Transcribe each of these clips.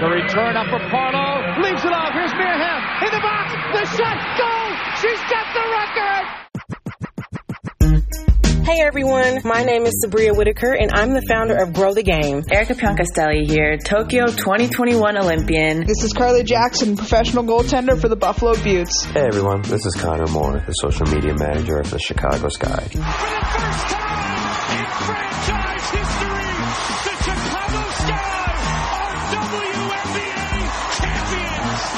The return up for Parlow. Leaves it off. Here's Mirham. In the box. The shot. Goal. She's got the record. Hey everyone, my name is Sabria Whitaker and I'm the founder of Grow the Game. Erica Piancastelli here, Tokyo 2021 Olympian. This is Carly Jackson, professional goaltender for the Buffalo Beauts. Hey everyone, this is Connor Moore, the social media manager of the Chicago Sky.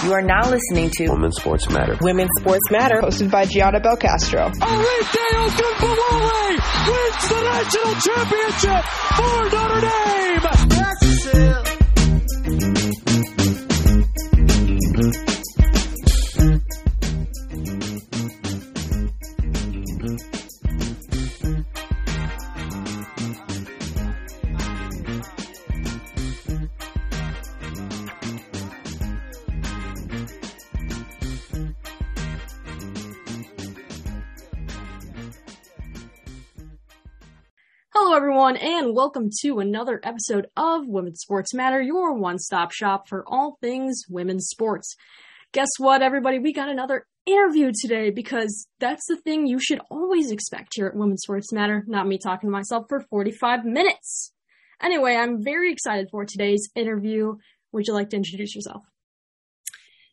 You are now listening to Women's Sports Matter. Women's Sports Matter. Hosted by Gianna Belcastro. Arike Ogunbowale wins the national championship for Notre Dame. And welcome to another episode of Women's Sports Matter, your one stop shop for all things women's sports. Guess what, everybody? We got another interview today because that's the thing you should always expect here at Women's Sports Matter, not me talking to myself for 45 minutes. Anyway, I'm very excited for today's interview. Would you like to introduce yourself?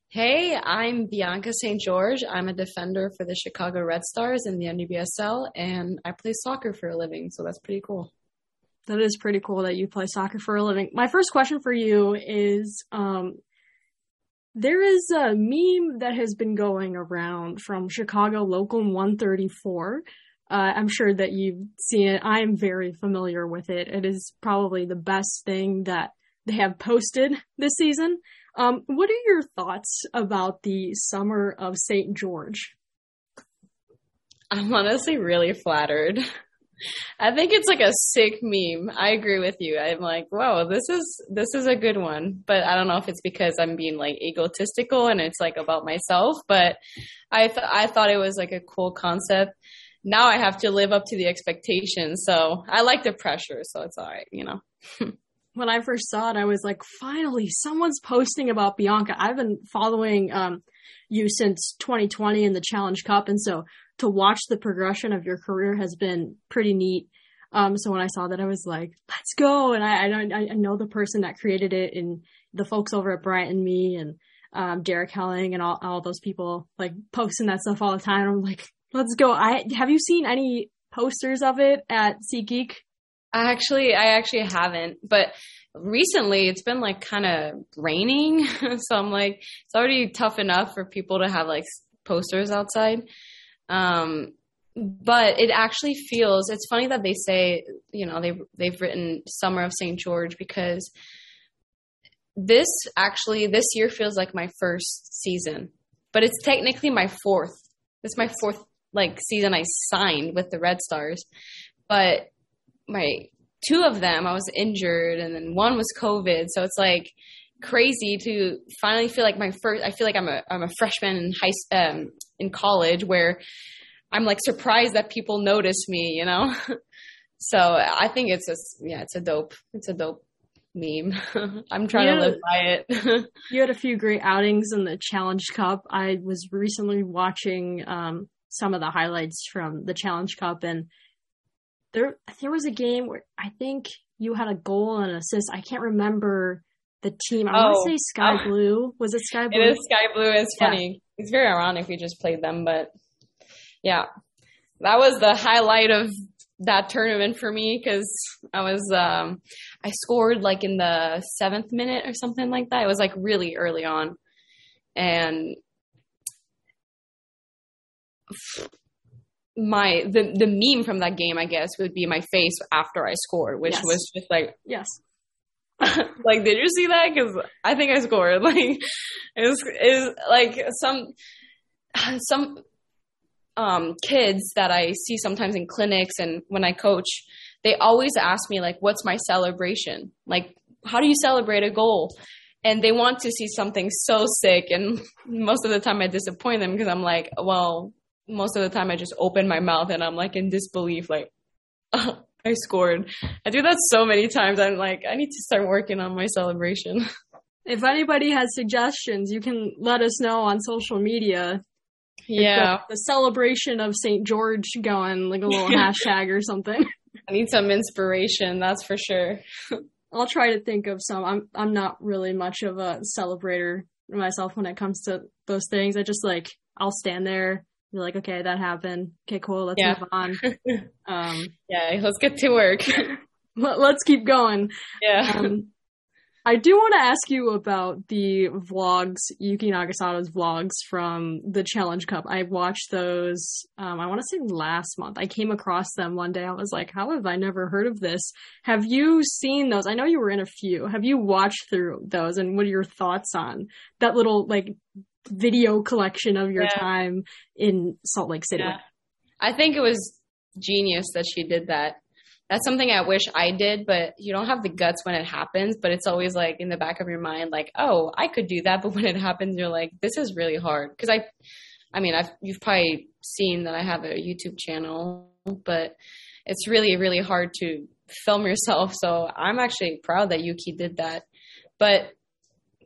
Hey, I'm Bianca St. George. I'm a defender for the Chicago Red Stars in the NWSL, and I play soccer for a living, so that's pretty cool. That is pretty cool that you play soccer for a living. My first question for you is um, there is a meme that has been going around from Chicago Local 134. Uh, I'm sure that you've seen it. I am very familiar with it. It is probably the best thing that they have posted this season. Um, what are your thoughts about the summer of St. George? I'm honestly really flattered. I think it's like a sick meme. I agree with you. I'm like, whoa, this is this is a good one. But I don't know if it's because I'm being like egotistical and it's like about myself. But I th- I thought it was like a cool concept. Now I have to live up to the expectations. So I like the pressure. So it's all right, you know. when I first saw it, I was like, finally, someone's posting about Bianca. I've been following um, you since 2020 in the Challenge Cup, and so to watch the progression of your career has been pretty neat. Um, so when I saw that, I was like, let's go. And I, I, I know the person that created it and the folks over at Bryant and me and um, Derek Helling and all, all those people like posting that stuff all the time. I'm like, let's go. I have you seen any posters of it at SeatGeek? I actually, I actually haven't, but recently it's been like kind of raining. so I'm like, it's already tough enough for people to have like posters outside. Um, but it actually feels, it's funny that they say, you know, they, they've written Summer of St. George because this actually, this year feels like my first season, but it's technically my fourth. It's my fourth like season I signed with the Red Stars, but my two of them I was injured and then one was COVID. So it's like crazy to finally feel like my first I feel like I'm a I'm a freshman in high um in college where I'm like surprised that people notice me, you know? so I think it's a yeah, it's a dope it's a dope meme. I'm trying to live by it. You had a few great outings in the Challenge Cup. I was recently watching um, some of the highlights from the Challenge Cup, and there there was a game where I think you had a goal and an assist. I can't remember the team. I want Oh. to say Sky Oh. Blue. Was it Sky Blue? It is sky blue. It's Yeah. funny. It's very ironic we just played them, but yeah, that was the highlight of that tournament for me because I was um I scored like in the seventh minute or something like that. It was like really early on, and my the the meme from that game I guess would be my face after I scored, which Yes. was just like Yes. like did you see that? Because i think i scored. Like it was like some some um kids that i see sometimes in clinics and when i coach they always ask me like what's my celebration? Like how do you celebrate a goal? And they want to see something so sick and most of the time i disappoint them because i'm like well most of the time i just open my mouth and i'm like in disbelief like I scored. I do that so many times. I'm like, I need to start working on my celebration. if anybody has suggestions, you can let us know on social media. Yeah. The, the celebration of St. George going, like a little hashtag or something. I need some inspiration, that's for sure. I'll try to think of some. I'm I'm not really much of a celebrator myself when it comes to those things. I just like I'll stand there, be like, okay, that happened. Okay, cool, let's Yeah. move on. Um, Yeah, let's get to work. let, let's keep going. yeah. Um, I do want to ask you about the vlogs, Yuki Nagasato's vlogs from the Challenge Cup. I watched those, um, I want to say last month. I came across them one day. I was like, how have I never heard of this? Have you seen those? I know you were in a few. Have you watched through those and what are your thoughts on that little like video collection of your Yeah. time in Salt Lake City? Yeah. I think it was genius that she did that. That's something I wish I did, but you don't have the guts when it happens. But it's always like in the back of your mind, like, oh, I could do that. But when it happens, you're like, this is really hard. Because I, I mean, I've you've probably seen that I have a YouTube channel, but it's really really hard to film yourself. So I'm actually proud that Yuki did that. But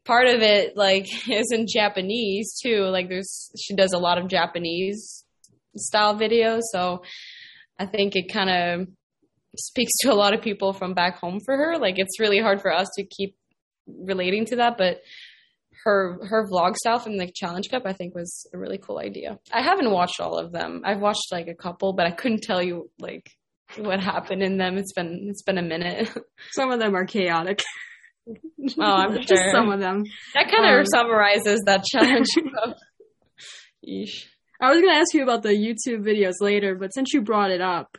part of it like is in Japanese too. Like there's she does a lot of Japanese style videos, so I think it kind of speaks to a lot of people from back home for her. Like it's really hard for us to keep relating to that, but her her vlog style from the Challenge Cup I think was a really cool idea. I haven't watched all of them. I've watched like a couple, but I couldn't tell you like what happened in them. It's been it's been a minute. Some of them are chaotic. Oh, I'm Just sure. some of them. that kind of Um, summarizes that Challenge. Yeesh. I was gonna ask you about the YouTube videos later, but since you brought it up,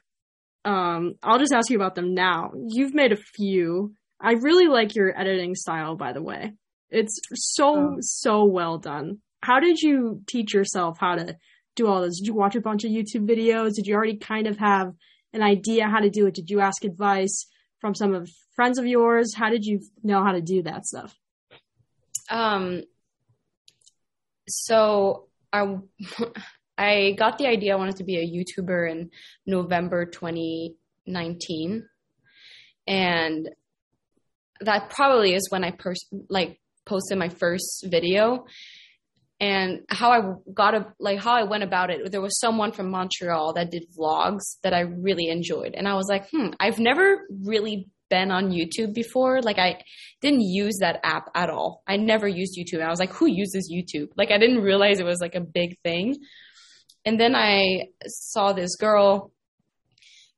um, I'll just ask you about them now. You've made a few. I really like your editing style, by the way. It's so Oh. so well done. How did you teach yourself how to do all this? Did you watch a bunch of YouTube videos? Did you already kind of have an idea how to do it? Did you ask advice from some of friends of yours? How did you know how to do that stuff? Um, so I I got the idea I wanted to be a YouTuber in November 2019, and that probably is when I pers- like posted my first video. And how I got a like how I went about it. There was someone from Montreal that did vlogs that I really enjoyed, and I was like, hmm, I've never really been on YouTube before. Like I didn't use that app at all. I never used YouTube. I was like, who uses YouTube? Like I didn't realize it was like a big thing. And then I saw this girl.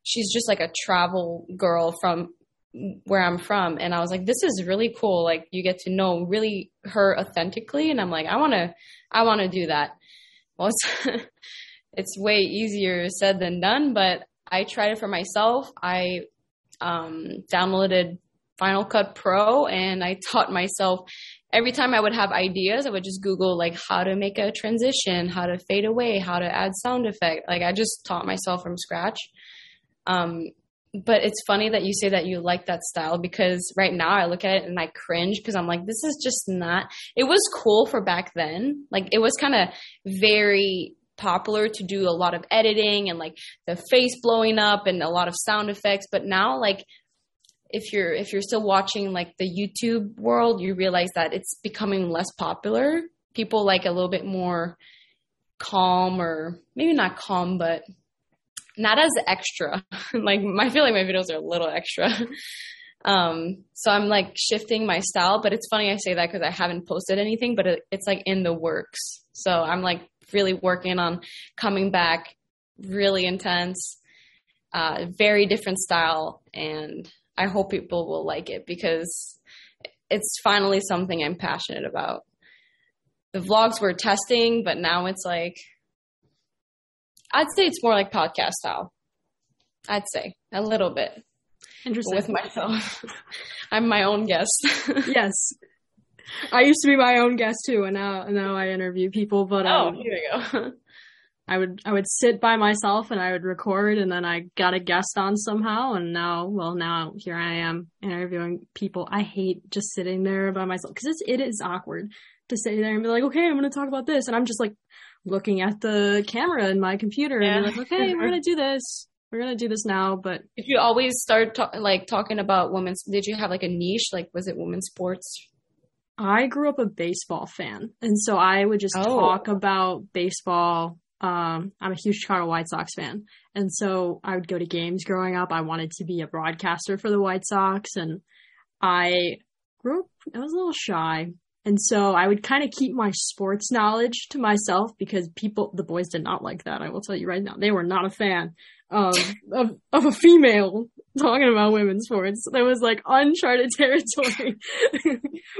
She's just like a travel girl from where I'm from. And I was like, this is really cool. Like you get to know really her authentically. And I'm like, I want to, I want to do that. Well, it's, it's way easier said than done, but I tried it for myself. I um, downloaded Final Cut Pro and I taught myself every time I would have ideas, I would just Google like how to make a transition, how to fade away, how to add sound effect. Like I just taught myself from scratch. Um, but it's funny that you say that you like that style because right now I look at it and I cringe because I'm like, this is just not. It was cool for back then. Like it was kind of very popular to do a lot of editing and like the face blowing up and a lot of sound effects. But now, like, if you're if you're still watching like the YouTube world, you realize that it's becoming less popular. People like a little bit more calm or maybe not calm, but not as extra. like I feel like my videos are a little extra. um, so I'm like shifting my style, but it's funny I say that because I haven't posted anything, but it, it's like in the works. So I'm like really working on coming back really intense, uh, very different style, and I hope people will like it because it's finally something I'm passionate about. The vlogs were testing, but now it's like I'd say it's more like podcast style. I'd say a little bit Interesting. with myself. I'm my own guest. yes. I used to be my own guest too, and now now I interview people. But oh, um, here we go. I would I would sit by myself and I would record, and then I got a guest on somehow, and now well now here I am interviewing people. I hate just sitting there by myself because it's it is awkward to sit there and be like, okay, I'm going to talk about this, and I'm just like looking at the camera in my computer Yeah. and be like, okay, we're gonna do this. We're gonna do this now, but If you always start ta- like talking about women's, did you have like a niche? Like, was it women's sports? I grew up a baseball fan, and so I would just Oh. talk about baseball. Um, I'm a huge Chicago White Sox fan, and so I would go to games growing up. I wanted to be a broadcaster for the White Sox, and I grew up. I was a little shy, and so I would kind of keep my sports knowledge to myself because people, the boys, did not like that. I will tell you right now, they were not a fan of of, of a female talking about women's sports. That was like uncharted territory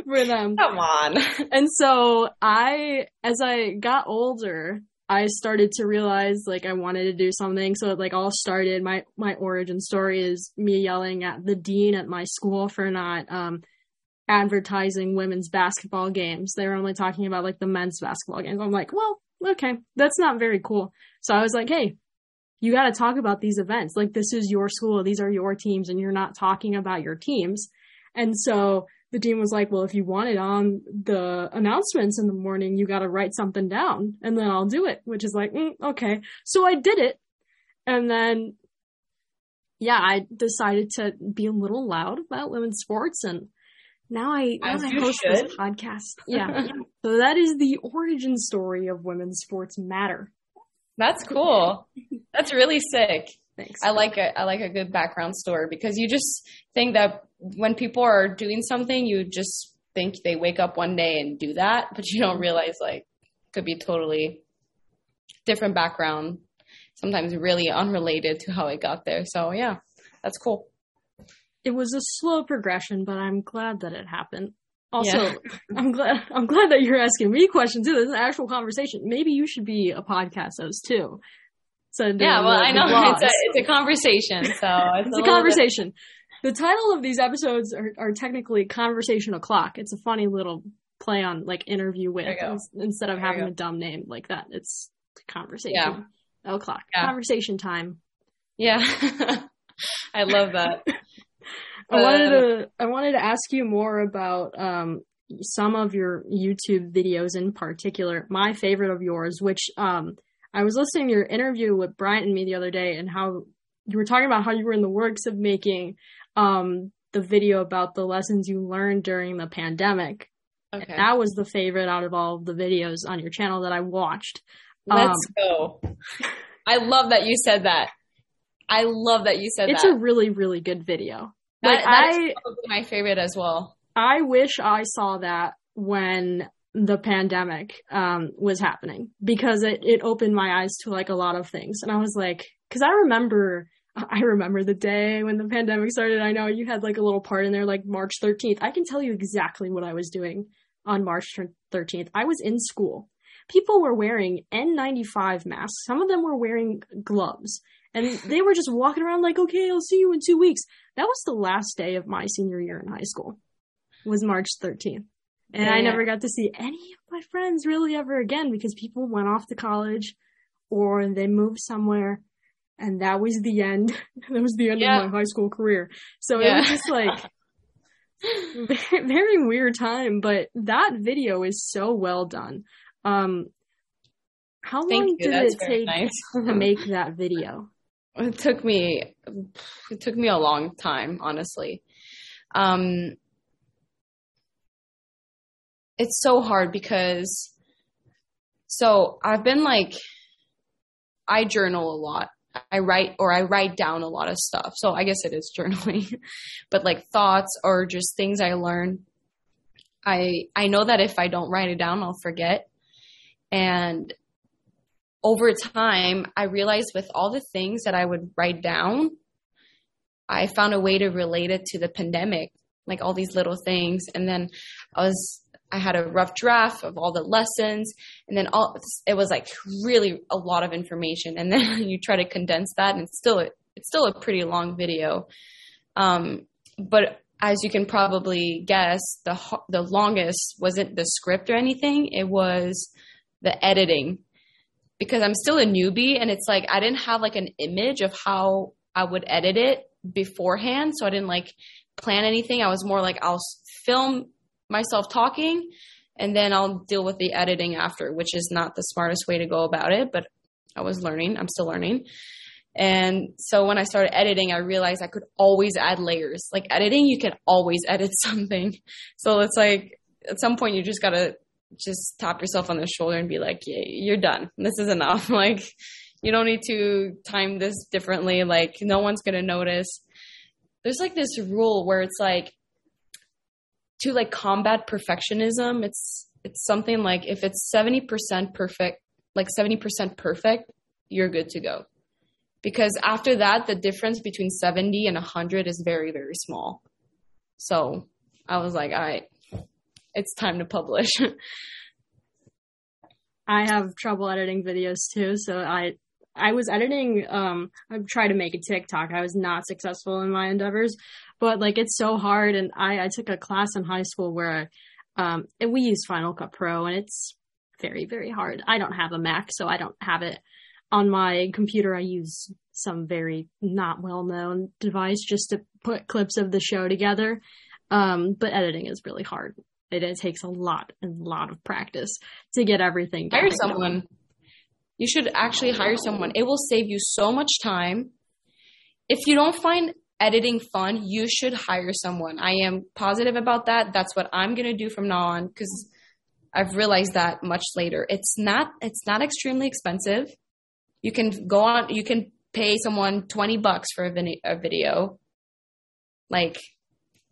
for them. Come on. And so I, as I got older, I started to realize like I wanted to do something. So it like all started. My my origin story is me yelling at the dean at my school for not um, advertising women's basketball games. They were only talking about like the men's basketball games. I'm like, well, okay, that's not very cool. So I was like, hey, you got to talk about these events. Like this is your school, these are your teams, and you're not talking about your teams. And so the dean was like, well, if you want it on the announcements in the morning, you got to write something down, and then I'll do it. Which is like, mm, okay. So I did it, and then yeah, I decided to be a little loud about women's sports and. Now I, now I host this podcast. Yeah. so that is the origin story of women's sports matter. That's cool. That's really sick. Thanks. I like a I like a good background story because you just think that when people are doing something, you just think they wake up one day and do that, but you don't realize like could be totally different background, sometimes really unrelated to how it got there. So yeah, that's cool. it was a slow progression, but I'm glad that it happened. Also, Yeah. I'm glad I'm glad that you're asking me questions too. This is an actual conversation. Maybe you should be a podcast host too. So Yeah, well, I know it's a it's a conversation, so it's, it's a bit- conversation. The title of these episodes are, are technically conversation o'clock. It's a funny little play on like interview with There you go. ins- instead of There having a dumb name like that. It's conversation Yeah. o'clock. Yeah. Conversation time. Yeah, I love that. I wanted Uh, to I wanted to ask you more about um some of your YouTube videos in particular. My favorite of yours, which um I was listening to your interview with Bryant and me the other day and how you were talking about how you were in the works of making um the video about the lessons you learned during the pandemic. Okay, That was the favorite out of all of the videos on your channel that I watched. let's um, go. I love that you said that. I love that you said It's that. It's a really really good video. Like that I probably my favorite as well. I wish I saw that when the pandemic um, was happening because it, it opened my eyes to like a lot of things. And I was like, because I remember, I remember the day when the pandemic started. I know you had like a little part in there, like March 13th. I can tell you exactly what I was doing on March 13th. I was in school. People were wearing N95 masks. Some of them were wearing gloves. And they were just walking around like, okay, I'll see you in two weeks. That was the last day of my senior year in high school was March 13th. And I never got to see any of my friends really ever again because people went off to college or they moved somewhere. And that was the end. that was the end Yeah. of my high school career. So it was just like very, weird time, but that video is so well done. Um, how long you. did That's it take nice. to make that video? It took me it took me a long time honestly. Um it's so hard because so i've been like i journal a lot. I write or i write down a lot of stuff. So i guess it is journaling but like thoughts or just things i learn. I i know that if i don't write it down i'll forget. And over time, I realized with all the things that I would write down, I found a way to relate it to the pandemic, like all these little things. And then I was, I had a rough draft of all the lessons, and then all it was like really a lot of information. And then you try to condense that, and it's still it's still a pretty long video. Um, but as you can probably guess, the the longest wasn't the script or anything; it was the editing because I'm still a newbie and it's like I didn't have like an image of how I would edit it beforehand. So I didn't like plan anything. I was more like I'll film myself talking and then I'll deal with the editing after, which is not the smartest way to go about it, but I was learning. I'm still learning. And so when I started editing, I realized I could always add layers. Like editing, you can always edit something. So it's like at some point you just gotta just tap yourself on the shoulder and be like, yeah, you're done. This is enough. Like, you don't need to time this differently. Like, no one's gonna notice. There's like this rule where it's like to like combat perfectionism. It's it's something like if it's seventy percent perfect, like seventy percent perfect, you're good to go. Because after that, the difference between seventy and hundred is very very small. So I was like, all right, it's time to publish. I have trouble editing videos too, so I I was editing um I tried to make a TikTok. I was not successful in my endeavors, but like it's so hard and I I took a class in high school where um and we use Final Cut Pro and it's very very hard. I don't have a Mac, so I don't have it on my computer. I use some very not well-known device just to put clips of the show together. Um but editing is really hard. It, it takes a lot and a lot of practice to get everything done. hire someone. You should actually hire someone. It will save you so much time. If you don't find editing fun, you should hire someone. I am positive about that. That's what I'm going to do from now on cuz I've realized that much later. It's not it's not extremely expensive. You can go on you can pay someone 20 bucks for a video. Like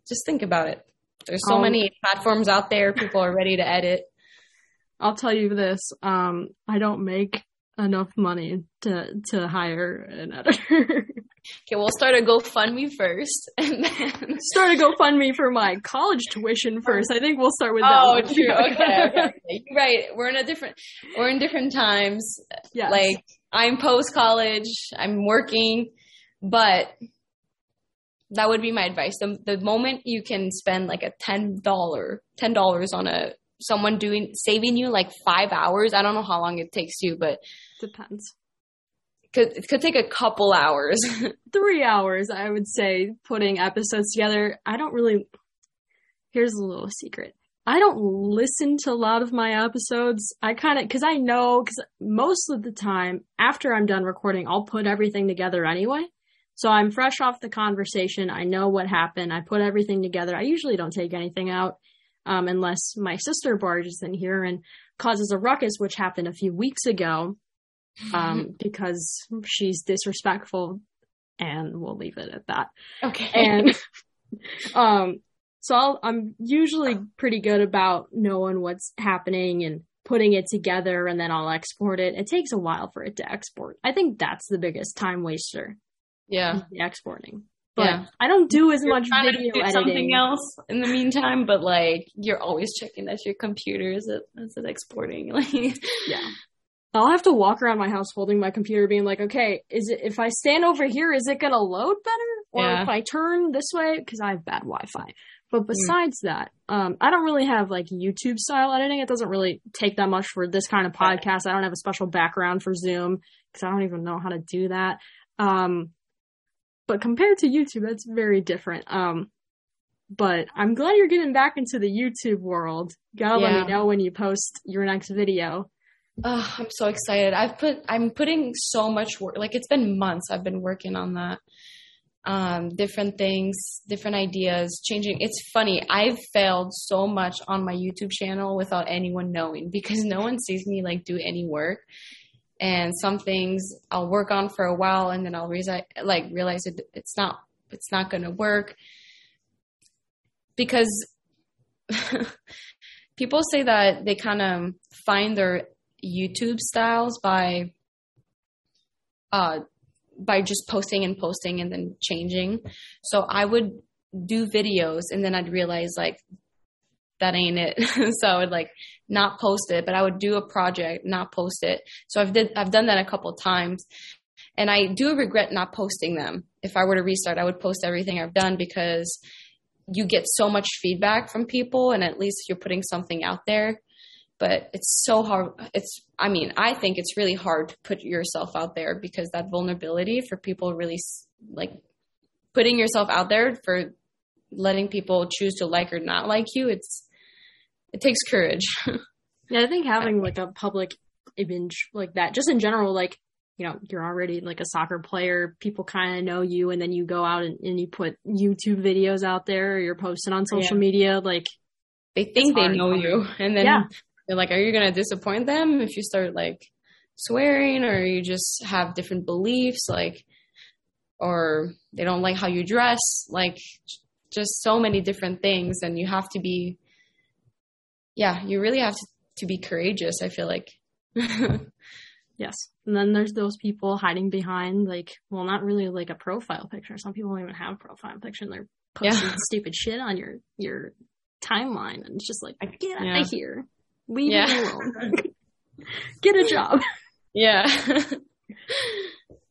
just think about it. There's so Um, many platforms out there. People are ready to edit. I'll tell you this: um, I don't make enough money to to hire an editor. Okay, we'll start a GoFundMe first, and then Start a GoFundMe for my college tuition first. I think we'll start with oh, that. one. true. Okay, okay. You're right. We're in a different. We're in different times. Yes. Like I'm post college. I'm working, but that would be my advice. The the moment you can spend like a ten dollar ten dollars on a someone doing saving you like five hours. I don't know how long it takes you, but depends. could it could take a couple hours. Three hours, I would say, putting episodes together. I don't really. Here's a little secret. I don't listen to a lot of my episodes. I kind of, because I know, because most of the time after I'm done recording, I'll put everything together anyway. So I'm fresh off the conversation. I know what happened. I put everything together. I usually don't take anything out um, unless my sister barges in here and causes a ruckus, which happened a few weeks ago um, because she's disrespectful, and we'll leave it at that. okay. And um, so I'll, I'm usually pretty good about knowing what's happening and putting it together, and then I'll export it. It takes a while for it to export. I think that's the biggest time waster, yeah. exporting. But Yeah. I don't do as much trying to video do editing. something else in the meantime, but like you're always checking that your computer is it is it exporting. Like Yeah. I'll have to walk around my house holding my computer being like, okay, is it, if I stand over here, is it going to load better? Or Yeah. if I turn this way, cause I have bad Wi-Fi. But besides that, um, I don't really have like YouTube style editing. It doesn't really take that much for this kind of podcast. I don't have a special background for Zoom cause I don't even know how to do that. Um, but compared to YouTube, that's very different. Um, but I'm glad you're getting back into the YouTube world. Gotta let me know when you post your next video. oh, I'm so excited. I've put I'm putting so much work like it's been months I've been working on that. Um, different things, different ideas, changing. It's funny. I've failed so much on my YouTube channel without anyone knowing because no one sees me like do any work. And some things I'll work on for a while and then I'll realize like realize it, it's not it's not going to work because people say that they kind of find their YouTube styles by uh by just posting and posting and then changing. So I would do videos and then I'd realize like that ain't it. so I would like not post it, but I would do a project, not post it. So I've did I've done that a couple times. And I do regret not posting them. If I were to restart, I would post everything I've done because you get so much feedback from people and at least you're putting something out there but it's so hard it's i mean i think it's really hard to put yourself out there because that vulnerability for people really like putting yourself out there for letting people choose to like or not like you it's it takes courage Yeah, I think having like a public image like that, just in general, like, you know, you're already like a soccer player, people kind of know you, and then you go out and, and you put YouTube videos out there, or you're posting on social Yeah. media, like, they think they know you, and then Yeah. they're like, "Are you gonna disappoint them if you start like swearing, or you just have different beliefs, like, or they don't like how you dress, like, just so many different things, and you have to be, yeah, you really have to, to be courageous. I feel like, Yes. And then there's those people hiding behind like well not really like a profile picture. Some people don't even have a profile picture and they're posting Yeah. stupid shit on your your timeline and it's just like get out yeah. of here. Leave Yeah. me alone. get a job. yeah,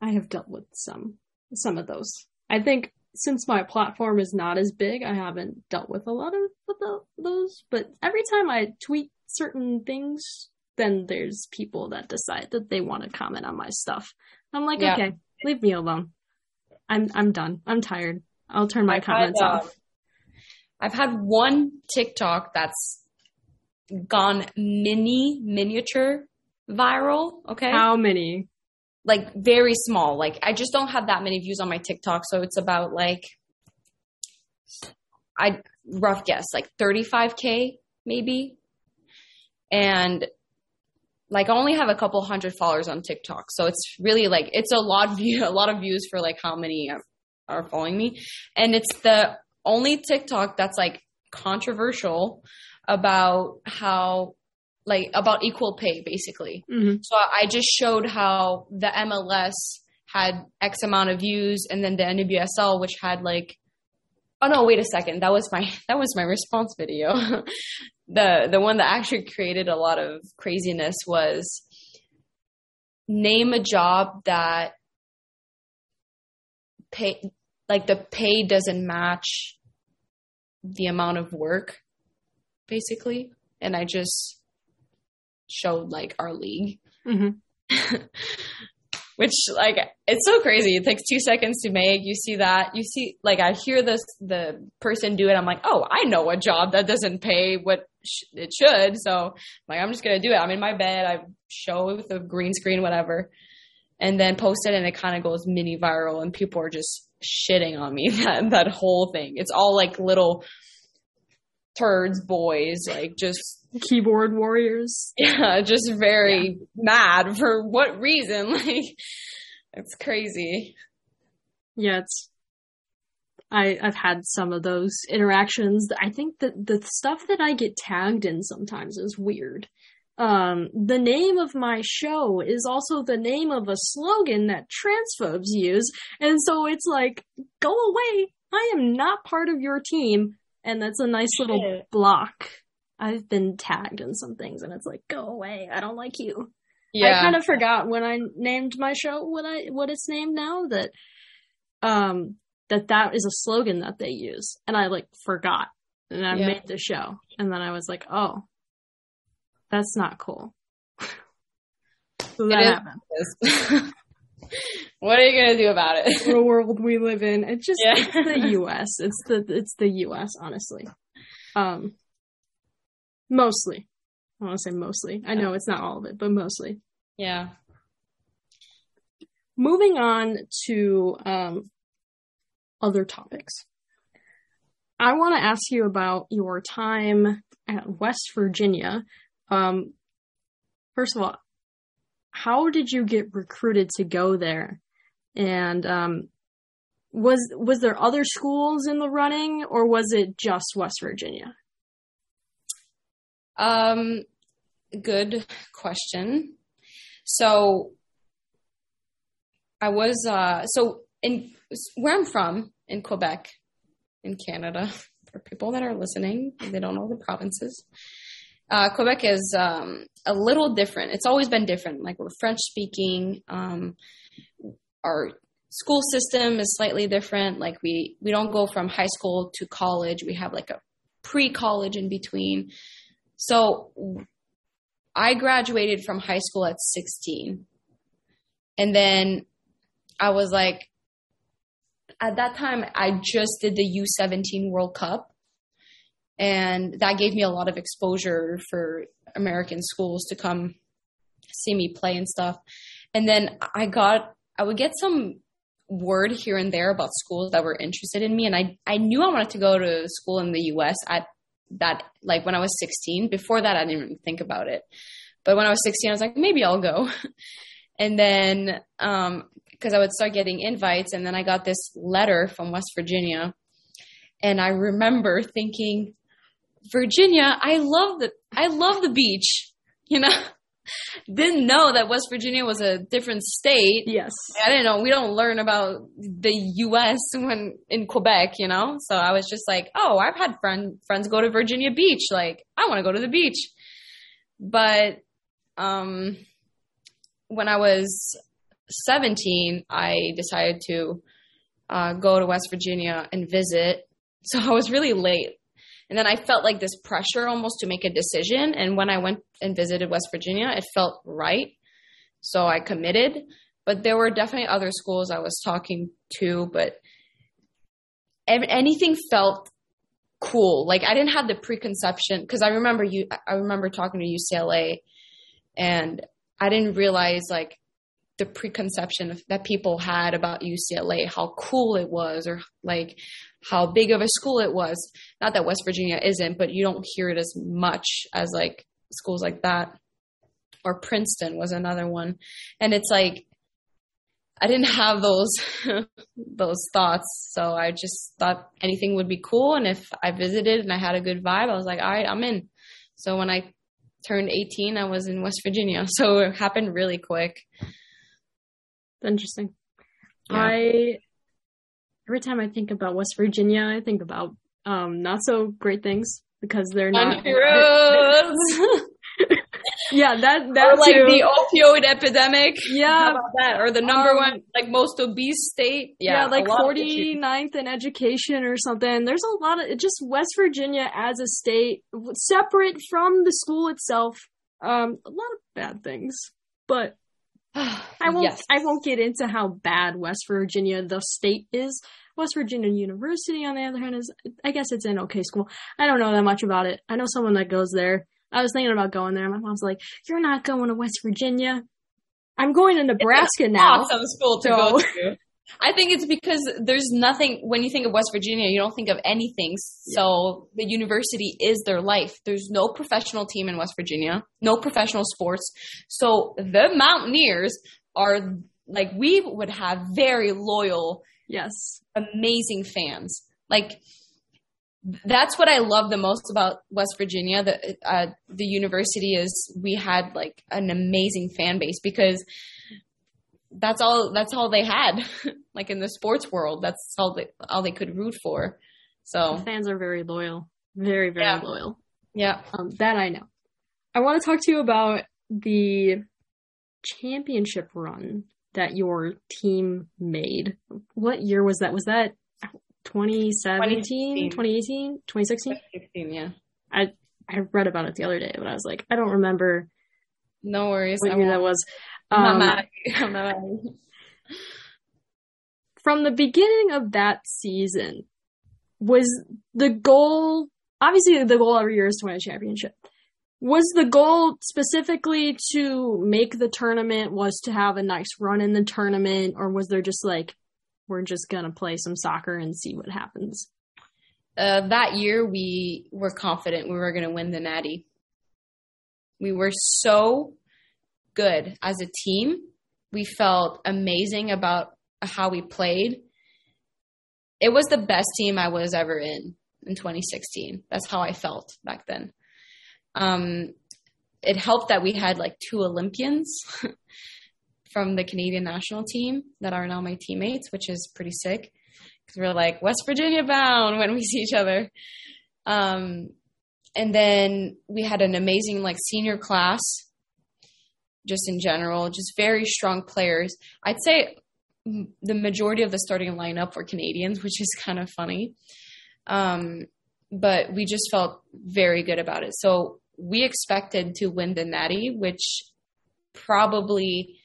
I have dealt with some some of those. I think since my platform is not as big, I haven't dealt with a lot of the, those. But every time I tweet certain things, then there's people that decide that they want to comment on my stuff. I'm like, Yeah. okay, leave me alone. I'm I'm done. I'm tired. I'll turn my I've had, comments um, off. I've had one TikTok that's gone mini miniature viral. Okay, How many? Like very small. Like I just don't have that many views on my TikTok, so it's about like I rough guess like 35k maybe, and like I only have a couple hundred followers on TikTok, so it's really like it's a lot view a lot of views for like how many are- are following me, and it's the only TikTok that's like controversial about how like about equal pay basically. hmm So I just showed how the MLS had X amount of views, and then the NWSL, which had like, oh no, wait a second, that was my that was my response video. the the one that actually created a lot of craziness was name a job that pay like the pay doesn't match the amount of work, basically, and I just showed like our league. Hmm which like it's so crazy. It takes two seconds to make. You see that. You see like i hear this the person do it. I'm like oh i know a job that doesn't pay what sh- it should. So like i'm just gonna do it. I'm in my bed. I show it with a green screen whatever. And then post it and it kind of goes mini viral and people are just shitting on me that that whole thing. It's all like little turds boys like just Keyboard warriors. yeah, just very mad for what reason? Like, it's crazy. Yeah, it's. I I've had some of those interactions. I think that the stuff that I get tagged in sometimes is weird. Um, the name of my show is also the name of a slogan that transphobes use, and so it's like, go away! I am not part of your team, and that's a nice little block. I've been tagged in some things, and it's like, go away! I don't like you. Yeah, I kind of forgot when I named my show what I what it's named now that um that that is a slogan that they use and I like forgot and I Yeah. made the show and then I was like oh that's not cool so that happened what are you gonna do about it? the world we live in it's just Yeah. it's the US it's the it's the US honestly um mostly I want to say mostly I know it's not all of it but mostly yeah, moving on to um, other topics. I want to ask you about your time at West Virginia. Um, first of all, how did you get recruited to go there? And um, was was there other schools in the running, or was it just West Virginia? Um, good question. So, I was uh, so in where I'm from in Quebec, in Canada. For people that are listening, they don't know the provinces. uh, Quebec is um, a little different. It's always been different. Like we're French speaking. Um, our school system is slightly different. Like we we don't go from high school to college. We have like a pre college in between. So I graduated from high school at 16, and then I was like, at that time I just did the U17 World Cup. And that gave me a lot of exposure for American schools to come see me play and stuff. And then I got I would get some word here and there about schools that were interested in me. And I I knew I wanted to go to school in the US at that like when I was 16. Before that, I didn't even think about it. But when I was 16, I was like, maybe I'll go. and then, um, because I would start getting invites, and then I got this letter from West Virginia, and I remember thinking, Virginia, I love the I love the beach. You know, didn't know that West Virginia was a different state. Yes. I didn't know. We don't learn about the U.S. when in Quebec, you know. So I was just like, oh, I've had friend friends go to Virginia Beach. Like, I want to go to the beach. But um, when I was 17, I decided to uh, go to West Virginia and visit. So I was really late. And then I felt like this pressure almost to make a decision. And when I went and visited West Virginia, it felt right. So I committed. But there were definitely other schools I was talking to, but anything felt cool. Like I didn't have the preconception because I remember you. I remember talking to UCLA, and I didn't realize like the preconception that people had about UCLA, how cool it was, or like how big of a school it was. Not that West Virginia isn't, but you don't hear it as much as like schools like that. Or Princeton was another one. And it's like I didn't have those those thoughts. So I just thought anything would be cool and if I visited and I had a good vibe, I was like, "All right, I'm in." So when I turned 18, I was in West Virginia. So it happened really quick. Interesting. Yeah. I every time I think about West Virginia, I think about um, not so great things because they're not. yeah, that that or like too. the opioid epidemic. Yeah, that or the number um, one like most obese state. Yeah, yeah like 49th in education or something. There's a lot of just West Virginia as a state separate from the school itself. Um, a lot of bad things, but I won't. Yes. I won't get into how bad West Virginia, the state, is. West Virginia University, on the other hand, is I guess it's an okay school. I don't know that much about it. I know someone that goes there. I was thinking about going there. My mom's like, "You're not going to West Virginia." I'm going to Nebraska now. Awesome school to so. go to. I think it's because there's nothing when you think of West Virginia, you don't think of anything. So the university is their life. There's no professional team in West Virginia, no professional sports. So the Mountaineers are like we would have very loyal, yes, amazing fans. Like that's what I love the most about West Virginia. The uh, the university is we had like an amazing fan base because that's all that's all they had. Like in the sports world that's all they all they could root for. So the fans are very loyal. Very very yeah. loyal. Yeah. Um, that i know. I want to talk to you about the championship run that your team made. What year was that? Was that 2017 2018 2016 2016 yeah. I i read about it the other day but i was like i don't remember no worries what year that was um, from the beginning of that season, was the goal obviously the goal every year is to win a championship. Was the goal specifically to make the tournament, was to have a nice run in the tournament, or was there just like, we're just gonna play some soccer and see what happens? Uh, that year, we were confident we were going to win the Natty. We were so good as a team. We felt amazing about how we played. It was the best team I was ever in in 2016. That's how I felt back then. Um, it helped that we had like two Olympians from the Canadian national team that are now my teammates, which is pretty sick because we're like West Virginia bound when we see each other. Um, and then we had an amazing like senior class just in general, just very strong players. I'd say the majority of the starting lineup were Canadians, which is kind of funny. Um, but we just felt very good about it. So we expected to win the Natty, which probably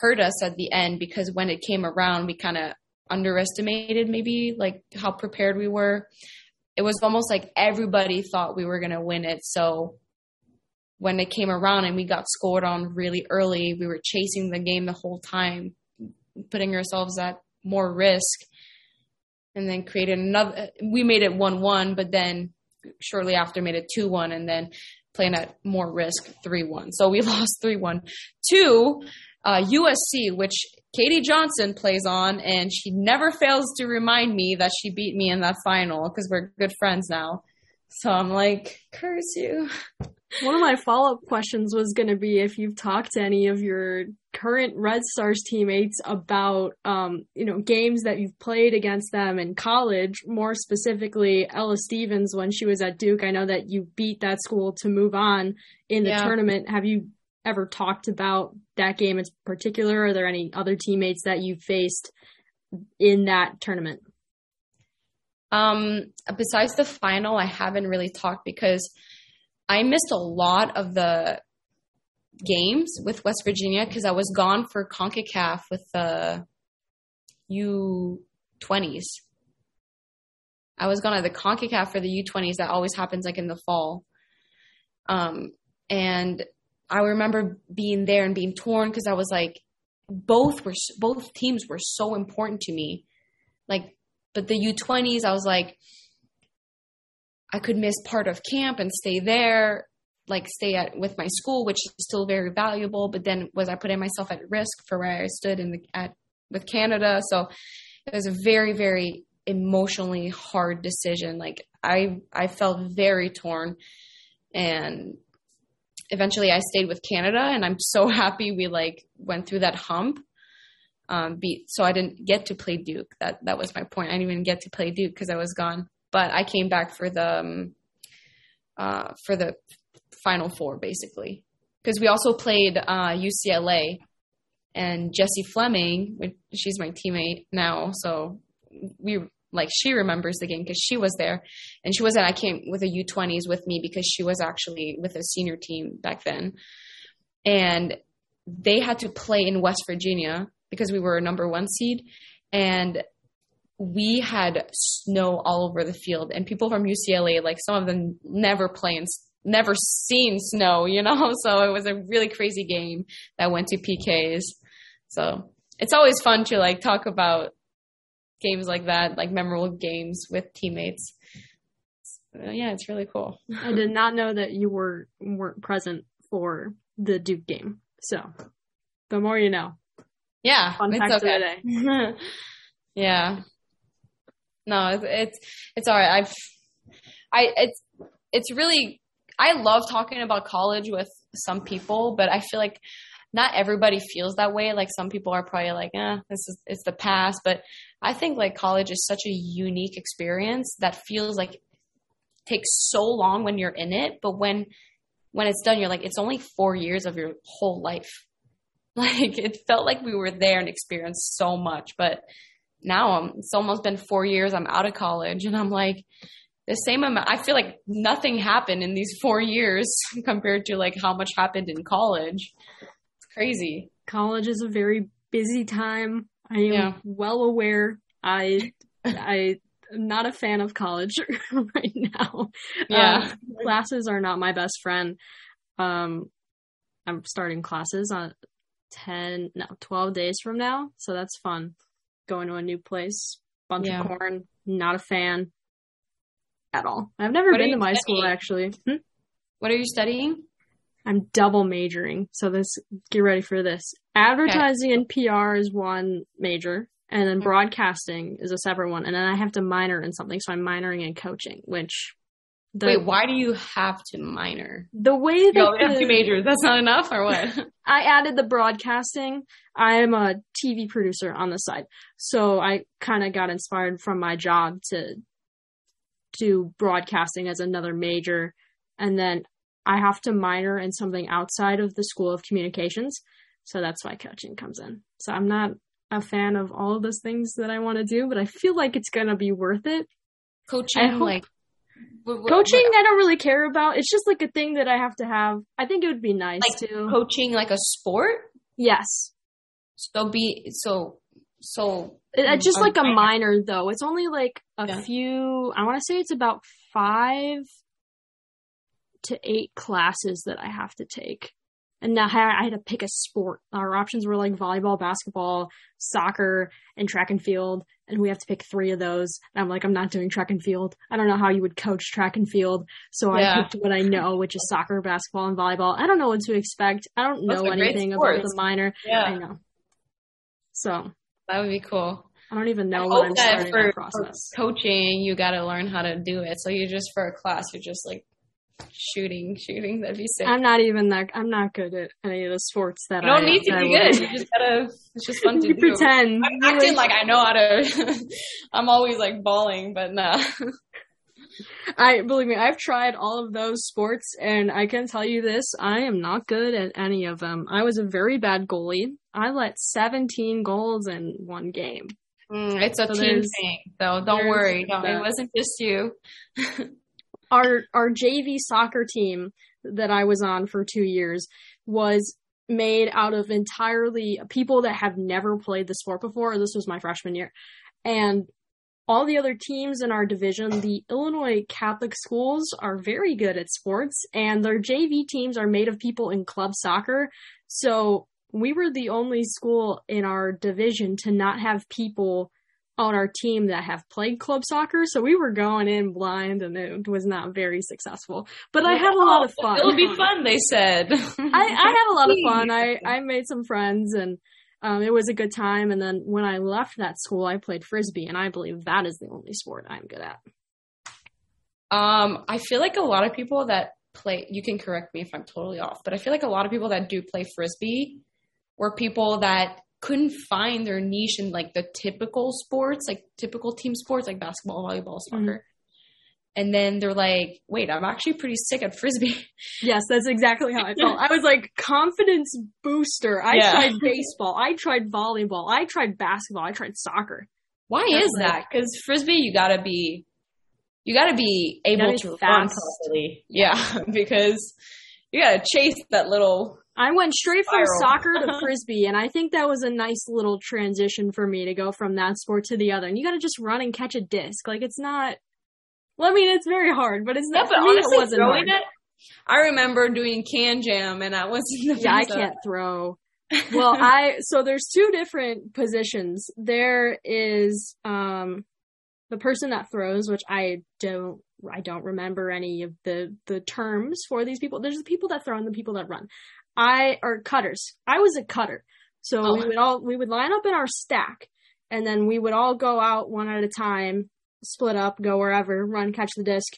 hurt us at the end because when it came around, we kind of underestimated maybe like how prepared we were. It was almost like everybody thought we were going to win it. So when it came around and we got scored on really early, we were chasing the game the whole time, putting ourselves at more risk, and then created another. We made it one-one, but then shortly after made it 2 1 and then playing at more risk 3 1. So we lost 3 1 to uh, USC, which Katie Johnson plays on, and she never fails to remind me that she beat me in that final because we're good friends now. So I'm like, curse you. One of my follow up questions was going to be if you've talked to any of your current Red Stars teammates about, um, you know, games that you've played against them in college. More specifically, Ella Stevens when she was at Duke. I know that you beat that school to move on in the Yeah. tournament. Have you ever talked about that game in particular? Are there any other teammates that you faced in that tournament? Um, besides the final, I haven't really talked because I missed a lot of the games with West Virginia because I was gone for CONCACAF with the U20s. I was gone at the CONCACAF for the U20s. That always happens like in the fall. Um, and I remember being there and being torn because I was like, both were both teams were so important to me. Like, but the U20s, I was like, I could miss part of camp and stay there, like stay at with my school, which is still very valuable. But then was I putting myself at risk for where I stood in the at with Canada? So it was a very very emotionally hard decision. Like I I felt very torn, and eventually I stayed with Canada, and I'm so happy we like went through that hump. Um, beat so I didn't get to play Duke. That that was my point. I didn't even get to play Duke because I was gone. But I came back for the um, uh, for the Final Four basically. Because we also played uh, UCLA and Jessie Fleming. which- She's my teammate now, so we like she remembers the game because she was there. And she was at I came with the U20s with me because she was actually with a senior team back then. And they had to play in West Virginia because we were a number 1 seed. And we had snow all over the field and people from UCLA like some of them never play in never seen snow you know so it was a really crazy game that went to PKs so it's always fun to like talk about games like that, like memorable games with teammates. Uh, yeah, it's really cool. I did not know that you were weren't present for the Duke game. So the more you know. Yeah, Fun it's fact of the okay. yeah. No, it's it's all right. I've I it's it's really I love talking about college with some people, but I feel like not everybody feels that way. Like some people are probably like, eh, this is it's the past. But I think like college is such a unique experience that feels like takes so long when you're in it, but when when it's done, you're like, it's only four years of your whole life. Like it felt like we were there and experienced so much, but now I'm, it's almost been four years. I'm out of college, and I'm like the same amount. I feel like nothing happened in these four years compared to like how much happened in college. It's crazy. College is a very busy time. I am Yeah. well aware. I I am not a fan of college right now. Yeah. Um, classes are not my best friend. Um I'm starting classes on 10 no 12 days from now, so that's fun. Going to a new place, bunch Yeah. of corn, not a fan at all. I've never What been to my school actually. Hmm? What are you studying? I'm double majoring. So this get ready for this. Advertising and PR is one major, and then broadcasting is a separate one. And then I have to minor in something, so I'm minoring in coaching, which the Wait, why do you have to minor? the way that You have two majors. That's not enough, or what? I added the broadcasting. I am a TV producer on the side. So I kind of got inspired from my job to do broadcasting as another major. And then I have to minor in something outside of the School of Communications. So that's why coaching comes in. So I'm not a fan of all of those things that I want to do, but I feel like it's going to be worth it. Coaching, like wh- wh- Coaching, what- I don't really care about. It's just like a thing that I have to have. I think it would be nice Like to. coaching like a sport. yes. So be so so. It- It's just Um, like a minor. minor though. It's only like a Yeah. few. I want to say it's about five to eight classes that I have to take, and now I had to pick a sport. Our options were like volleyball, basketball, soccer, and track and field, and we have to pick three of those. And I'm like, I'm not doing track and field. I don't know how you would coach track and field, so Yeah. I picked what I know, which is soccer, basketball, and volleyball. I don't know what to expect. I don't Those know anything about the minor. Yeah. I know. So that would be cool. I don't even know when I'm starting for, that for process. coaching, you got to learn how to do it. So you just for a class, you're just like shooting, shooting. That'd be sick. I'm not even that. I'm not good at any of the sports that you don't I, need to be good. You just gotta. It's just fun to do. pretend. I'm acting like- I know how to. I'm always like bawling, but nah. I believe me, I've tried all of those sports, and I can tell you this: I am not good at any of them. I was a very bad goalie. I let 17 goals in one game. Mm, it's a So team thing, so don't worry. Don't, it wasn't just you. Our our JV soccer team that I was on for two years was made out of entirely people that have never played the sport before. This was my freshman year, and all the other teams in our division, the Illinois Catholic schools are very good at sports, and their JV teams are made of people in club soccer. So we were the only school in our division to not have people on our team that have played club soccer. So we were going in blind, and it was not very successful. But I had a lot of fun. It'll be fun, they said. I, I had a lot of fun. I, I made some friends and um, it was a good time. And then when I left that school, I played frisbee, and I believe that is the only sport I'm good at. Um, I feel like a lot of people that play. You can correct me if I'm totally off, but I feel like a lot of people that do play frisbee were people that couldn't find their niche in like the typical sports, like typical team sports, like basketball, volleyball, mm-hmm. soccer. And then they're like, "Wait, I'm actually pretty sick at frisbee." Yes, that's exactly how I felt. I was like confidence booster. I Yeah. tried baseball. I tried volleyball. I tried basketball. I tried soccer. Why That's is that? Because frisbee, you gotta be, you gotta be able to run fast. properly. Yeah, because you gotta chase that little. I went straight from Spiral. soccer to frisbee, and I think that was a nice little transition for me to go from that sport to the other. And you got to just run and catch a disc. Like it's not. Well, I mean, it's very hard, but it's Yeah, not. but for me, honestly, it wasn't hard. it. I remember doing KanJam, and I wasn't the Yeah, I can't throw. Well, I so there's two different positions. There is um the person that throws, which I don't I don't remember any of the the terms for these people. There's the people that throw and the people that run. I are cutters. I was a cutter. So Oh. we would all we would line up in our stack and then we would all go out one at a time, split up, go wherever, run, catch the disc.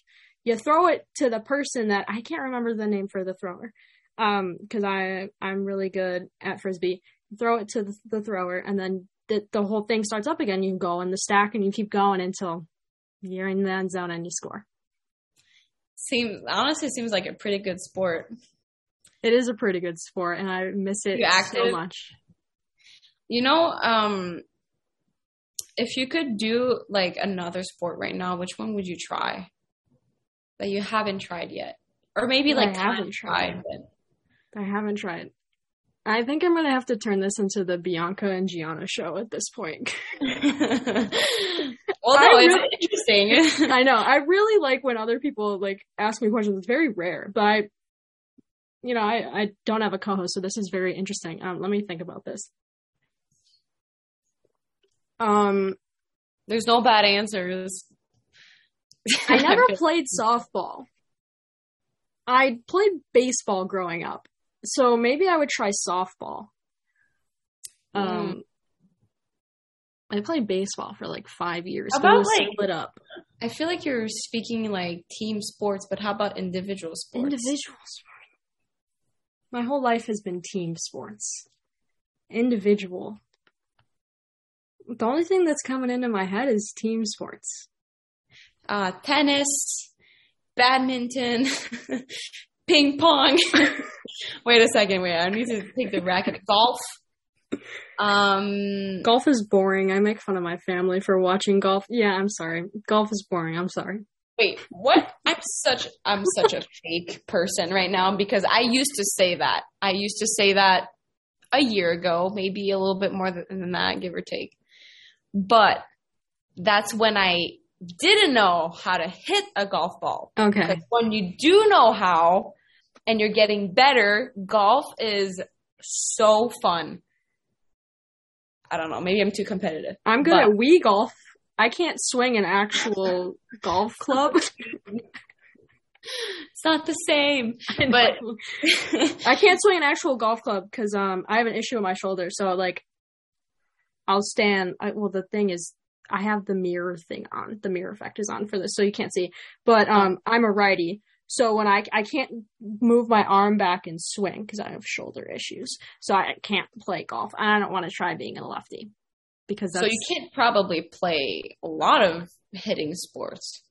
You throw it to the person that I can't remember the name for the thrower um because i i'm really good at frisbee you throw it to the, the thrower and then the, the whole thing starts up again you go in the stack and you keep going until you're in the end zone and you score Seems honestly seems like a pretty good sport. It is a pretty good sport and i miss it so much You know, um, if you could do like another sport right now, which one would you try that you haven't tried yet, or maybe That I like haven't tried? i haven't tried i think i'm gonna have to turn this into the bianca and gianna show at this point But... well, no, it's really- interesting. I know. I really like when other people like ask me questions. It's very rare, but I, you know, I I don't have a co-host, so this is very interesting. Um, let me think about this. Um, There's no bad answers. I never played softball. I played baseball growing up, so maybe I would try softball. Um, I played baseball for like five years. How about, like, split up I feel like you're speaking like team sports, but how about individual sports? individual sport. My whole life has been team sports. Individual. The only thing that's coming into my head is team sports. uh, tennis, badminton, ping pong. wait a second, wait, I need to take the racket. Golf. Um, Golf is boring. I make fun of my family for watching golf. Yeah, I'm sorry. Golf is boring. I'm sorry. Wait, what? I'm such I'm such a fake person right now because I used to say that. I used to say that a year ago, maybe a little bit more than that, give or take. But that's when I didn't know how to hit a golf ball. Okay. When you do know how, and you're getting better, golf is so fun. I don't know. Maybe I'm too competitive. I'm good at Wii golf. I can't swing an actual golf club. It's not the same. But I can't swing an actual golf club because um I have an issue with my shoulder. So like, I'll stand. I, well, the thing is, I have the mirror thing on. The mirror effect is on for this, so you can't see. But um, I'm a righty, so when I I can't move my arm back and swing because I have shoulder issues, so I can't play golf. And I don't want to try being a lefty because that's so you can't probably play a lot of hitting sports.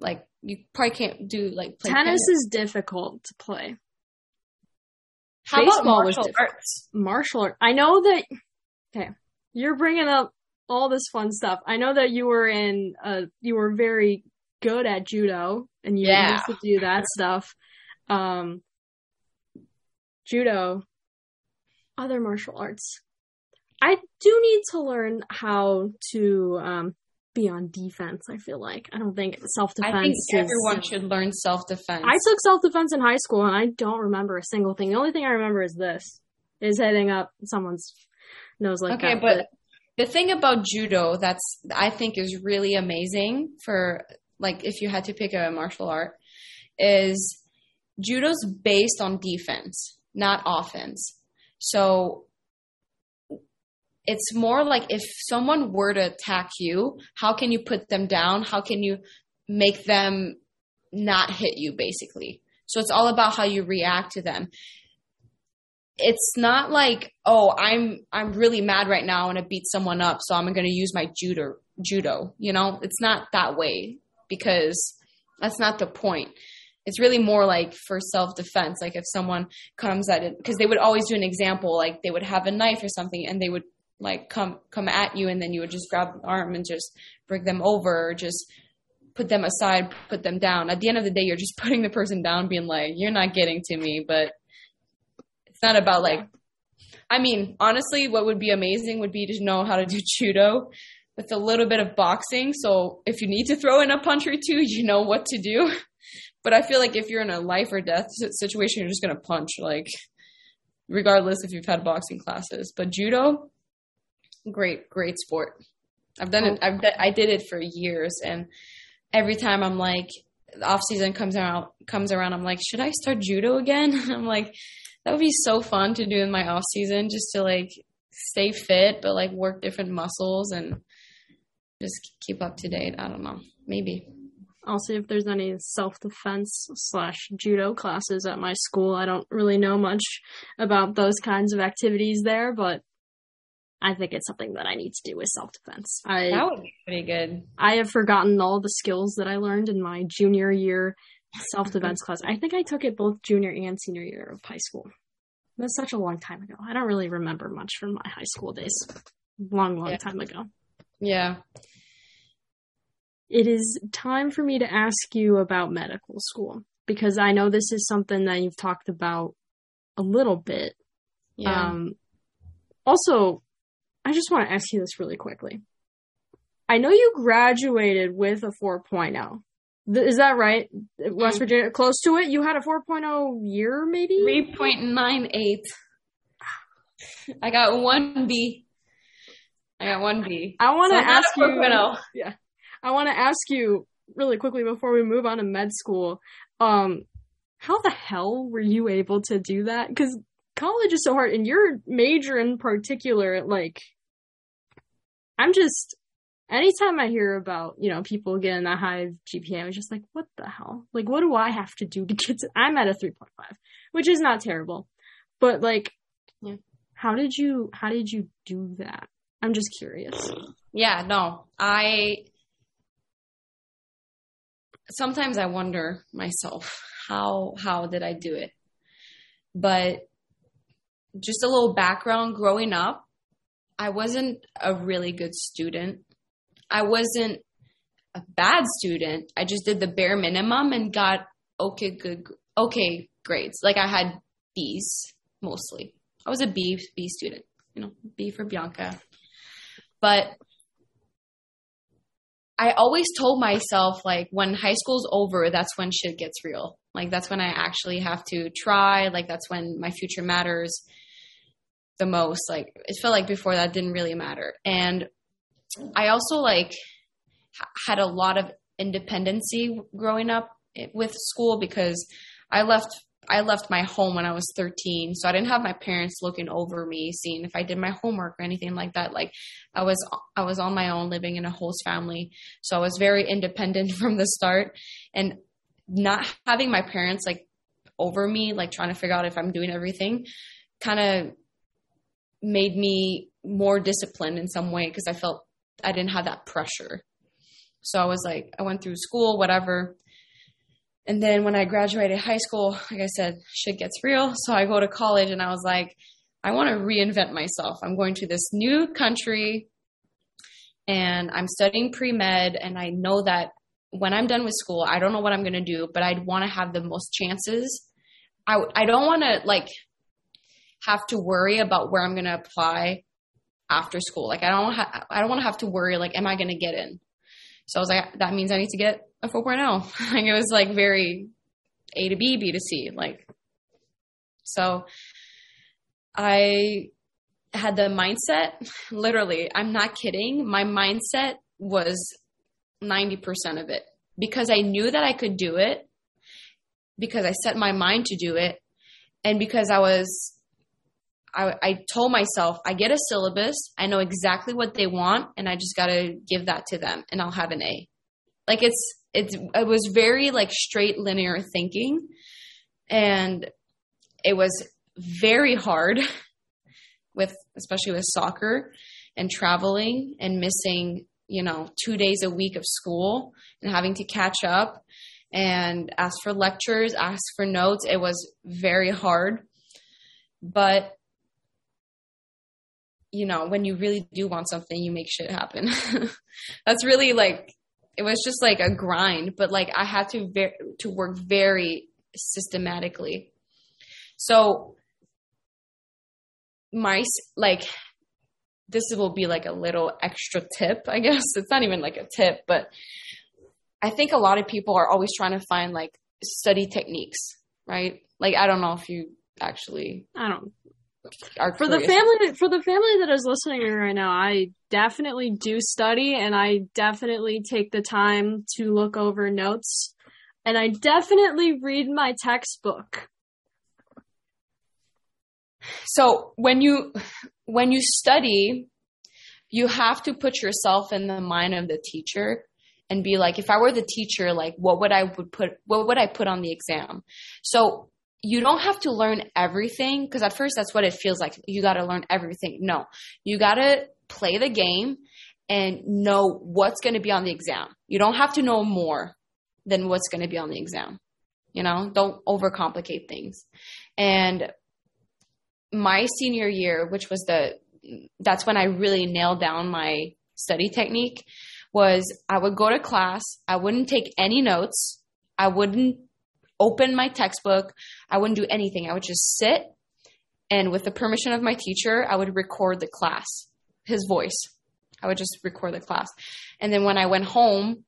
Like you probably can't do like play tennis is difficult to play. How baseball about martial arts? martial art. I know that. Okay, you're bringing up all this fun stuff. I know that you were in. Uh, you were very good at judo, and you Yeah. used to do that stuff. Um, judo, other martial arts. I do need to learn how to um, be on defense. I feel like I don't think self defense. I think everyone should learn self defense. I took self defense in high school and I don't remember a single thing. The only thing I remember is this is hitting up someone's nose like okay, that. but the thing about judo that's I think is really amazing for like if you had to pick a martial art is judo's based on defense, not offense. So it's more like if someone were to attack you, how can you put them down? How can you make them not hit you basically? So it's all about how you react to them it's not like oh i'm i'm really mad right now and i beat someone up so i'm going to use my judo judo you know it's not that way because that's not the point it's really more like for self-defense like if someone comes at it because they would always do an example like they would have a knife or something and they would like come come at you and then you would just grab the arm and just bring them over or just put them aside put them down at the end of the day you're just putting the person down being like you're not getting to me but it's not about like I mean, honestly, what would be amazing would be to know how to do judo with a little bit of boxing. So if you need to throw in a punch or two, you know what to do. But I feel like if you're in a life or death situation, you're just gonna punch, like regardless if you've had boxing classes. But judo, great, great sport. I've done it. Oh. I've d- I did it for years, and every time I'm like, the off season comes around, comes around, I'm like, should I start judo again? I'm like, that would be so fun to do in my off season, just to like stay fit, but like work different muscles and just keep up to date. I don't know, maybe. I'll see if there's any self defense slash judo classes at my school. I don't really know much about those kinds of activities there, but I think it's something that I need to do with self defense. I That would be pretty good. I have forgotten all the skills that I learned in my junior year self defense class. I think I took it both junior and senior year of high school. That's such a long time ago. I don't really remember much from my high school days. Long, long Yeah. time ago. Yeah. It is time for me to ask you about medical school because I know this is something that you've talked about a little bit. Yeah. Um, also, I just want to ask you this really quickly. I know you graduated with a 4.0. Th- Is that right? West Mm. Virginia, close to it. You had a 4.0 year, maybe. 3.98. I got one B. I got one B. I want to I'm ask you. Yeah, I want to ask you really quickly before we move on to med school. Um, how the hell were you able to do that? Because college is so hard, and your major in particular, like, I'm just. Anytime I hear about, you know, people getting that high GPA, i'm just like, what the hell? Like, what do I have to do to get to, I'm at a 3.5, which is not terrible. But like, Yeah. how did you, how did you do that? I'm just curious. Yeah, no. I sometimes I wonder myself how how did I do it? But just a little background growing up, I wasn't a really good student. I wasn't a bad student. I just did the bare minimum and got okay good okay grades. Like I had B's mostly. I was a B B student, you know, B for Bianca. But I always told myself like when high school's over, that's when shit gets real. Like that's when I actually have to try. Like that's when my future matters the most. Like it felt like before that didn't really matter. And I also like had a lot of independency growing up with school because I left I left my home when I was 13, so I didn't have my parents looking over me, seeing if I did my homework or anything like that. Like I was I was on my own living in a host family, so I was very independent from the start and not having my parents like over me, like trying to figure out if I'm doing everything, kind of made me more disciplined in some way because I felt I didn't have that pressure. So I was like, I went through school, whatever. And then when I graduated high school, like I said, shit gets real. So I go to college and I was like, I want to reinvent myself. I'm going to this new country and I'm studying pre med. And I know that when I'm done with school, I don't know what I'm going to do, but I'd want to have the most chances. I, I don't want to like have to worry about where I'm going to apply after school. Like I don't ha- I don't want to have to worry like am I going to get in? So I was like that means I need to get a 4.0. like it was like very A to B, B to C like so I had the mindset literally, I'm not kidding. My mindset was 90% of it because I knew that I could do it because I set my mind to do it and because I was I, I told myself I get a syllabus, I know exactly what they want, and I just got to give that to them, and I'll have an A. Like it's it's it was very like straight linear thinking, and it was very hard with especially with soccer and traveling and missing you know two days a week of school and having to catch up and ask for lectures ask for notes it was very hard but you know, when you really do want something, you make shit happen. That's really like it was just like a grind, but like I had to ver- to work very systematically. So my like this will be like a little extra tip, I guess. It's not even like a tip, but I think a lot of people are always trying to find like study techniques, right? Like I don't know if you actually I don't are for the family for the family that is listening right now i definitely do study and i definitely take the time to look over notes and i definitely read my textbook. So when you when you study you have to put yourself in the mind of the teacher and be like if i were the teacher like what would i would put what would i put on the exam? So you don't have to learn everything because at first that's what it feels like. You got to learn everything. No. You got to play the game and know what's going to be on the exam. You don't have to know more than what's going to be on the exam you know? Don't overcomplicate things. And my senior year which was the that's when i really nailed down my study technique was i would go to class i wouldn't take any notes i wouldn't open my textbook. I wouldn't do anything. I would just sit and with the permission of my teacher i would record the class his voice. I would just record the class. And then when i went home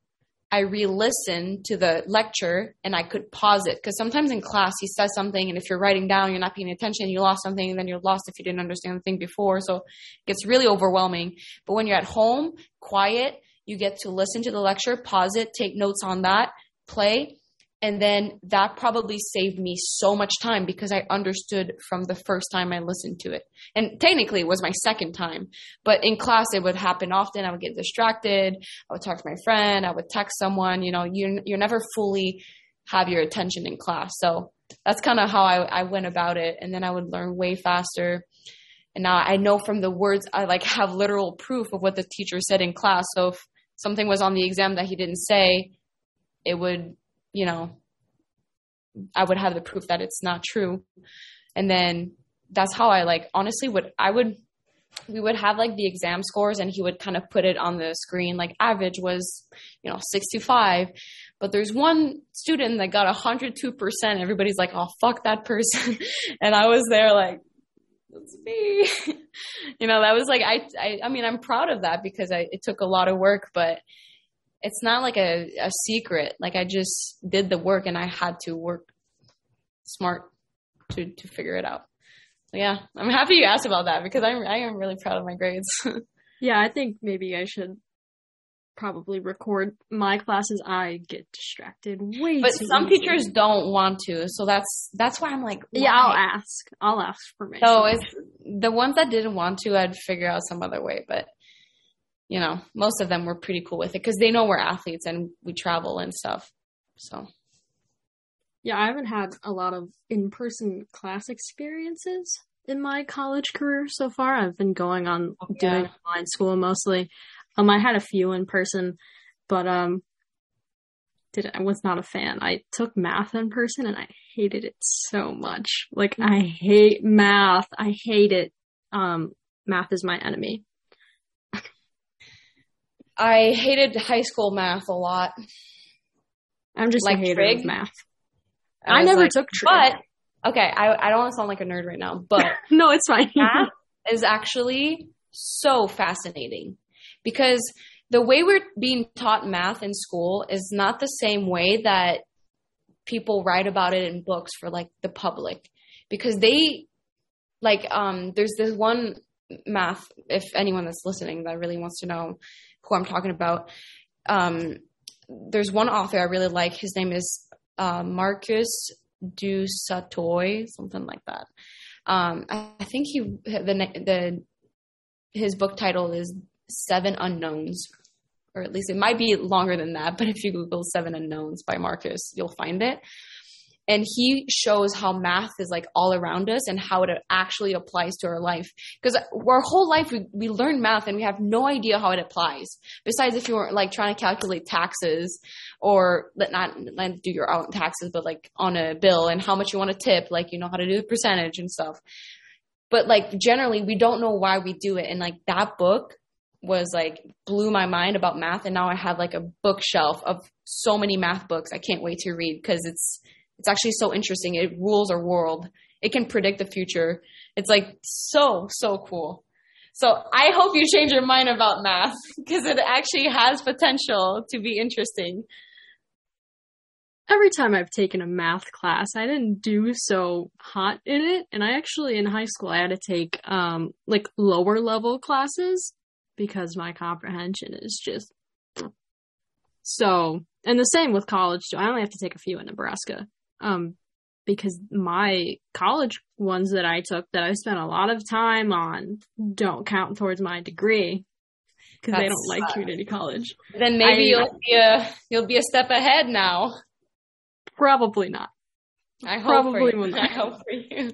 I re-listened to the lecture and I could pause it because sometimes in class he says something and if you're writing down you're not paying attention you lost something and then you're lost if you didn't understand the thing before. So it gets really overwhelming. But when you're at home quiet you get to listen to the lecture pause it take notes on that play and then that probably saved me so much time because I understood from the first time I listened to it. And technically it was my second time, but in class it would happen often. I would get distracted. I would talk to my friend. I would text someone, you know, you, you're never fully have your attention in class. So that's kind of how I, I went about it. And then I would learn way faster. And now I know from the words, I like have literal proof of what the teacher said in class. So if something was on the exam that he didn't say, it would you know, I would have the proof that it's not true. And then that's how I like honestly would I would we would have like the exam scores and he would kind of put it on the screen. Like average was you know 65 but there's one student that got 102% everybody's like oh fuck that person. And i was there like that's me. You know that was like I, I i mean i'm proud of that because I, it took a lot of work but it's not like a, a secret. Like I just did the work and I had to work smart to to figure it out. So yeah, I'm happy you asked about that because I'm I am really proud of my grades. Yeah, I think maybe I should probably record my classes. I get distracted way but some easily. teachers don't want to, so that's that's why I'm like, Yeah, I'll ask. I'll ask permission. So it's the ones that didn't want to, I'd figure out some other way. But you know, most of them were pretty cool with it because they know we're athletes and we travel and stuff. So Yeah, I haven't had a lot of in-person class experiences in my college career so far. I've been going on Oh, doing online school mostly. Um, I had a few in person, but um, did I was not a fan. I took math in person and I hated it so much. Like I hate math. I hate it. Um, math is my enemy. I hated high school math a lot. I'm just Like a hater trig? of math. I, was never like- took trig. But okay, I I don't want to sound like a nerd right now, but no, it's fine. math is actually so fascinating because the way we're being taught math in school is not the same way that people write about it in books for like the public because they like um there's this one math if anyone that's listening that really wants to know who I'm talking about. Um there's one author I really like. His name is uh, Marcus du Sautoy something like that. Um I, I think he the the his book title is Seven Unknowns or at least it might be longer than that, but if you Google Seven Unknowns by Marcus, you'll find it. And he shows how math is like all around us and how it actually applies to our life. Because our whole life we, we learn math and we have no idea how it applies. Besides if you were like trying to calculate taxes or let not, not do your own taxes, but like on a bill and how much you want to tip, like you know how to do the percentage and stuff. But like generally we don't know why we do it. And like that book was like blew my mind about math and now I have like a bookshelf of so many math books I can't wait to read because it's it's actually so interesting. It rules our world. It can predict the future. It's like so so cool. So I hope you change your mind about math because it actually has potential to be interesting. every time I've taken a math class, I didn't do so hot in it. And I actually, in high school, I had to take, um, like lower level classes because my comprehension is just so. And the same with college too. I only have to take a few in Nebraska. Um, because my college ones that I took that I spent a lot of time on don't count towards my degree because they don't like community college. Then maybe I- you'll be a you'll be a step ahead now. Probably not. I hope Probably for you. will not. I hope for you.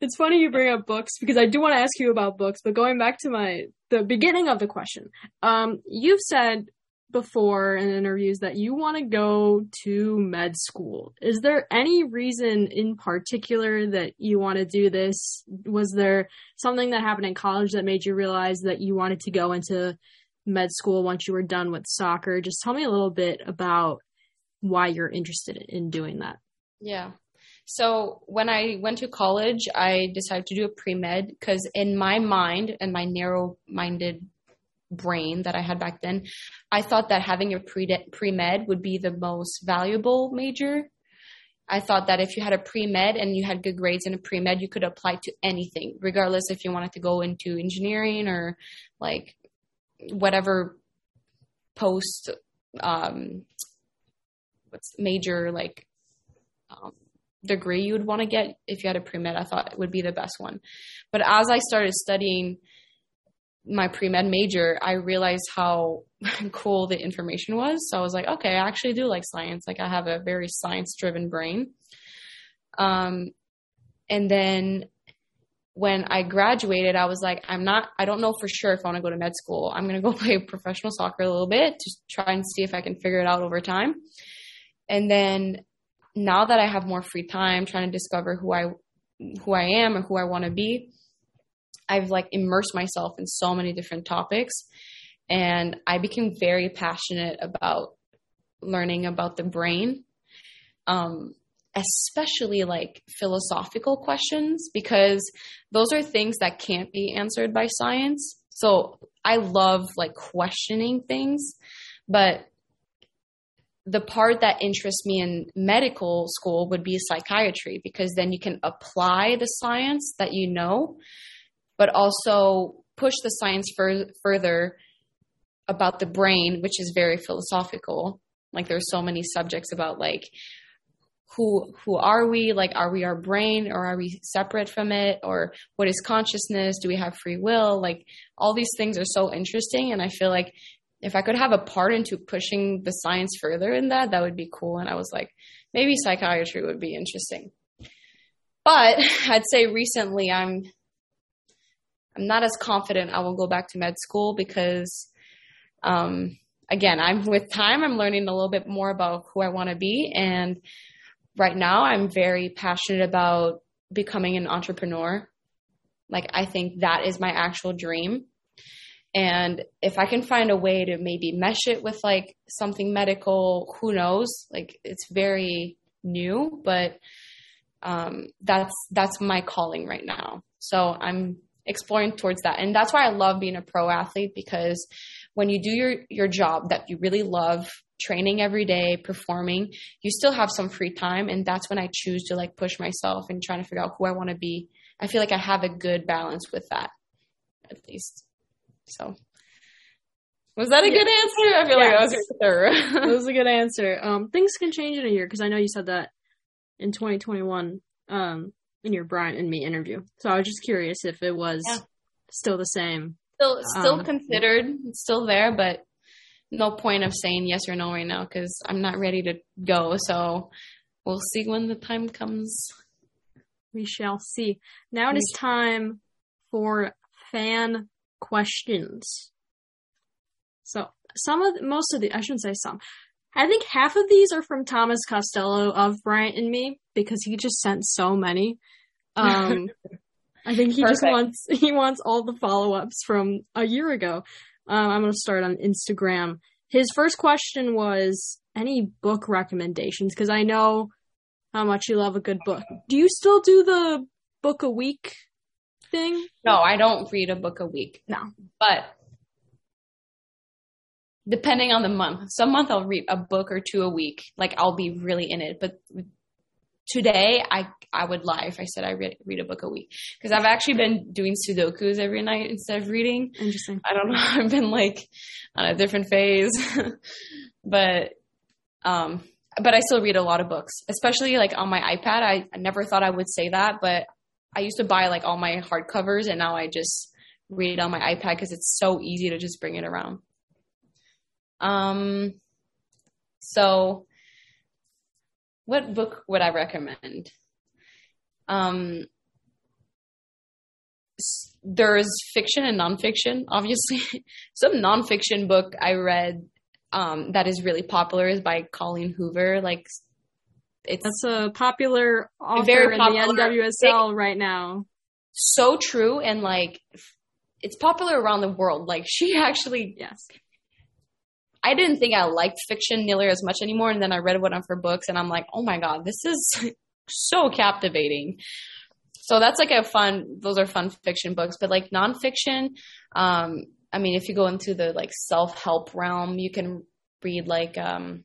It's funny you bring up books because I do want to ask you about books, but going back to my the beginning of the question. Um you've said before in interviews that you want to go to med school. Is there any reason in particular that you want to do this? Was there something that happened in college that made you realize that you wanted to go into med school once you were done with soccer? Just tell me a little bit about why you're interested in doing that. Yeah. So when I went to college, I decided to do a pre med because in my mind and my narrow minded brain that I had back then, I thought that having a pre pre med would be the most valuable major. I thought that if you had a pre med and you had good grades in a pre med, you could apply to anything, regardless if you wanted to go into engineering or like whatever post um, what's major like um, degree you would want to get if you had a pre-med i thought it would be the best one but as i started studying my pre-med major i realized how cool the information was. So i was like okay i actually do like science. Like i have a very science driven brain. Um and then when i graduated i was like i'm not i don't know for sure if i want to go to med school. I'm going to go play professional soccer a little bit to try and see if i can figure it out over time. And then now that I have more free time trying to discover who I who I am and who I want to be, I've like immersed myself in so many different topics and I became very passionate about learning about the brain. Um especially like philosophical questions because those are things that can't be answered by science. So I love like questioning things, but the part that interests me in medical school would be psychiatry because then you can apply the science that you know, but also push the science fur- further about the brain, which is very philosophical. Like there's so many subjects about like who who are we? Like are we our brain or are we separate from it? Or what is consciousness? Do we have free will? Like all these things are so interesting and I feel like if I could have a part into pushing the science further in that, that would be cool. And I was like, maybe psychiatry would be interesting. But I'd say recently I'm I'm not as confident I will go back to med school because um, again, I'm with time I'm learning a little bit more about who I want to be and right now I'm very passionate about becoming an entrepreneur. Like I think that is my actual dream. And if I can find a way to maybe mesh it with like something medical, who knows? Like it's very new, but um, that's that's my calling right now. So I'm exploring towards that, and that's why I love being a pro athlete because when you do your your job that you really love, training every day, performing, you still have some free time, and that's when I choose to like push myself and trying to figure out who I want to be. I feel like I have a good balance with that, at least. So was that a good answer? I feel like that was thorough. that was a good answer. Um, things can change in a year because I know you said that in 2021 um, in your Brian and me interview. So I was just curious if it was Yeah. still the same. still still Um, considered, it's still there, but no point of saying yes or no right now because I'm not ready to go. So we'll see when the time comes. We shall see. Now it is time for fan questions. So some of the, most of the I shouldn't say some. I think half of these are from Thomas Costello of Bryant and me because he just sent so many. Um, I think he just wants he wants all the follow ups from a year ago. Um, I'm going to start on Instagram. His first question was any book recommendations because I know how much you love a good book. Do you still do the book a week thing? No, I don't read a book a week. No. But depending on the month, some month I'll read a book or two a week. Like I'll be really in it. But today I I would lie if I said I read, read a book a week because I've actually been doing Sudokus every night instead of reading. Interesting. I don't know. I've been like on a different phase, but um, but I still read a lot of books, especially like on my iPad. I, I never thought I would say that, but I used to buy like all my hardcovers, and now I just read it on my iPad because it's so easy to just bring it around. Um, so what book would I recommend? Um, there's fiction and nonfiction. Obviously, some nonfiction book I read um, that is really popular is by Colleen Hoover. Like, it's That's a popular author Very in the NWSL right now. so true and like it's popular around the world. Like, she actually Yes. I didn't think I liked fiction nearly as much anymore. And then I read one of her books and I'm like, oh my God, this is so captivating. So that's like a fun, those are fun fiction books. But like nonfiction, um, I mean, if you go into the like self help realm, you can read like um,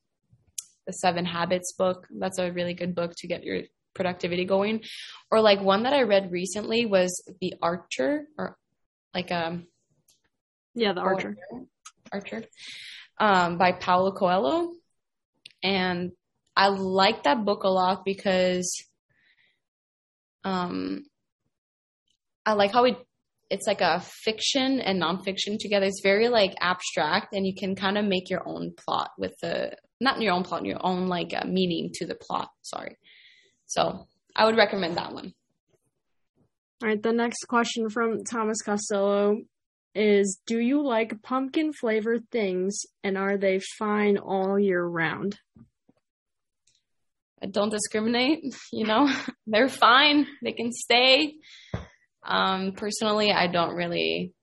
the Seven Habits book. That's a really good book to get your productivity going. Or like one that I read recently was The Archer or like um Yeah, the Archer. Archer, um, by Paulo Coelho. And I like that book a lot because um, I like how it it's like a fiction and nonfiction together. It's very like abstract, and you can kind of make your own plot with the not your own plot, your own like uh, meaning to the plot. Sorry. So I would recommend that one. All right, the next question from Thomas Costello is Do you like pumpkin flavored things and are they fine all year round? I don't discriminate, you know, they're fine. They can stay. Um, personally, I don't really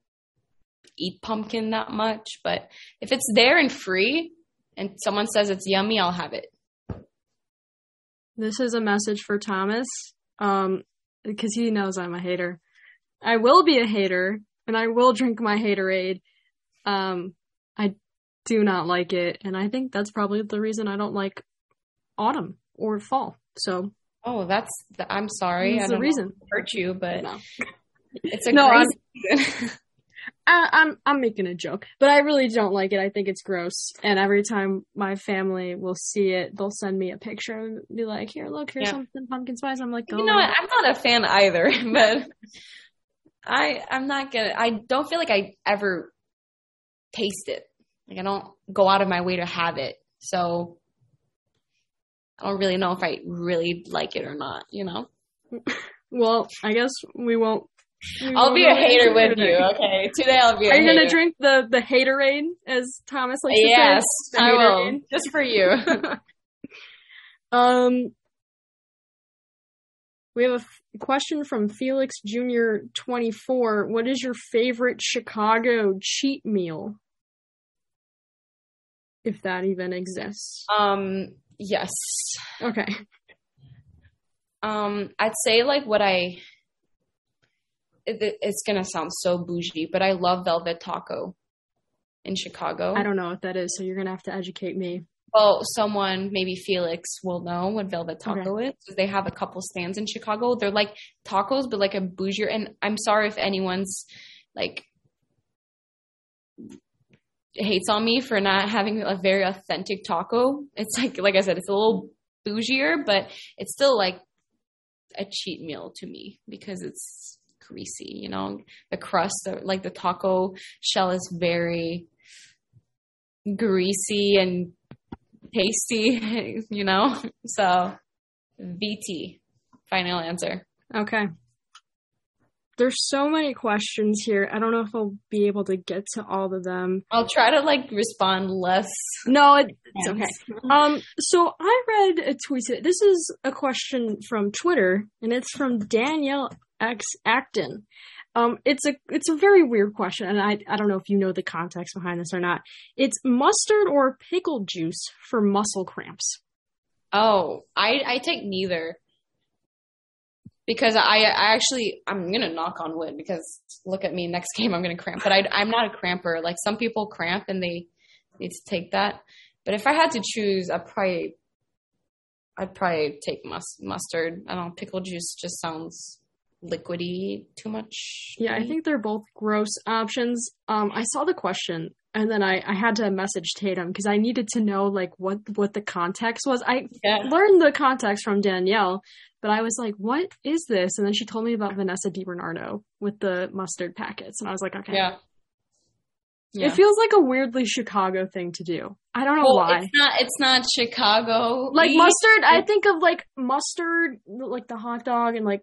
eat pumpkin that much, but if it's there and free and someone says it's yummy, I'll have it. This is a message for Thomas, um, because he knows I'm a hater. I will be a hater, and I will drink my haterade. Um, I do not like it, and I think that's probably the reason I don't like autumn or fall. So Oh, that's. The, I'm sorry. That's I the reason. hurt you, but no, it's a No, I'm- I, I'm I'm making a joke, but I really don't like it. I think it's gross, and every time my family will see it, they'll send me a picture and be like, "Here, look, here's Yeah. something pumpkin spice." I'm like, you know what? I'm not a fan either, but I I'm not gonna. I don't feel like I ever taste it. Like I don't go out of my way to have it. So I don't really know if I really like it or not. You know, Well, I guess we won't. we I'll won't be a hater with you. Okay, today I'll be. A Are you hater. gonna drink the the haterade, as Thomas likes to Yes, say? The I will. Just for you. Um, we have a f- question from Felix Junior twenty four. What is your favorite Chicago cheat meal? If that even exists. um. Yes. Okay. Um, I'd say like what I. It- it's gonna sound so bougie, but I love Velvet Taco in Chicago. I don't know what that is, so you're gonna have to educate me. Well, someone maybe Felix will know what Velvet Taco Okay. is. They have a couple stands in Chicago. They're like tacos, but like a bougier. And I'm sorry if anyone's like hates on me for not having a very authentic taco. It's like, like I said, it's a little bougier, but it's still like a cheat meal to me because it's greasy. You know, the crust, the, like the taco shell, is very greasy and tasty, you know? So, VT, final answer. Okay. There's so many questions here. I don't know if I'll be able to get to all of them. I'll try to like respond less. No, it, it's okay. Um, so I read a tweet. today. This is a question from Twitter, and it's from Danielle X Acton. Um, it's a it's a very weird question, and I I don't know if you know the context behind this or not. It's mustard or pickle juice for muscle cramps. Oh, I I take neither. Because I I actually I'm gonna knock on wood because look at me next game I'm gonna cramp but I I'm not a cramper like some people cramp and they need to take that but if I had to choose I'd probably I'd probably take mus- mustard I don't know pickle juice just sounds liquidy too much Yeah, I think they're both gross options. Um, I saw the question and then I, I had to message Tatum because I needed to know like what what the context was. I yeah learned the context from Danielle, but I was like, "What is this?" And then she told me about Vanessa DiBernardo with the mustard packets, and I was like, "Okay." yeah Yeah. It feels like a weirdly Chicago thing to do. I don't know well, why. it's not it's not Chicago Like mustard, I think of like mustard, like the hot dog, and like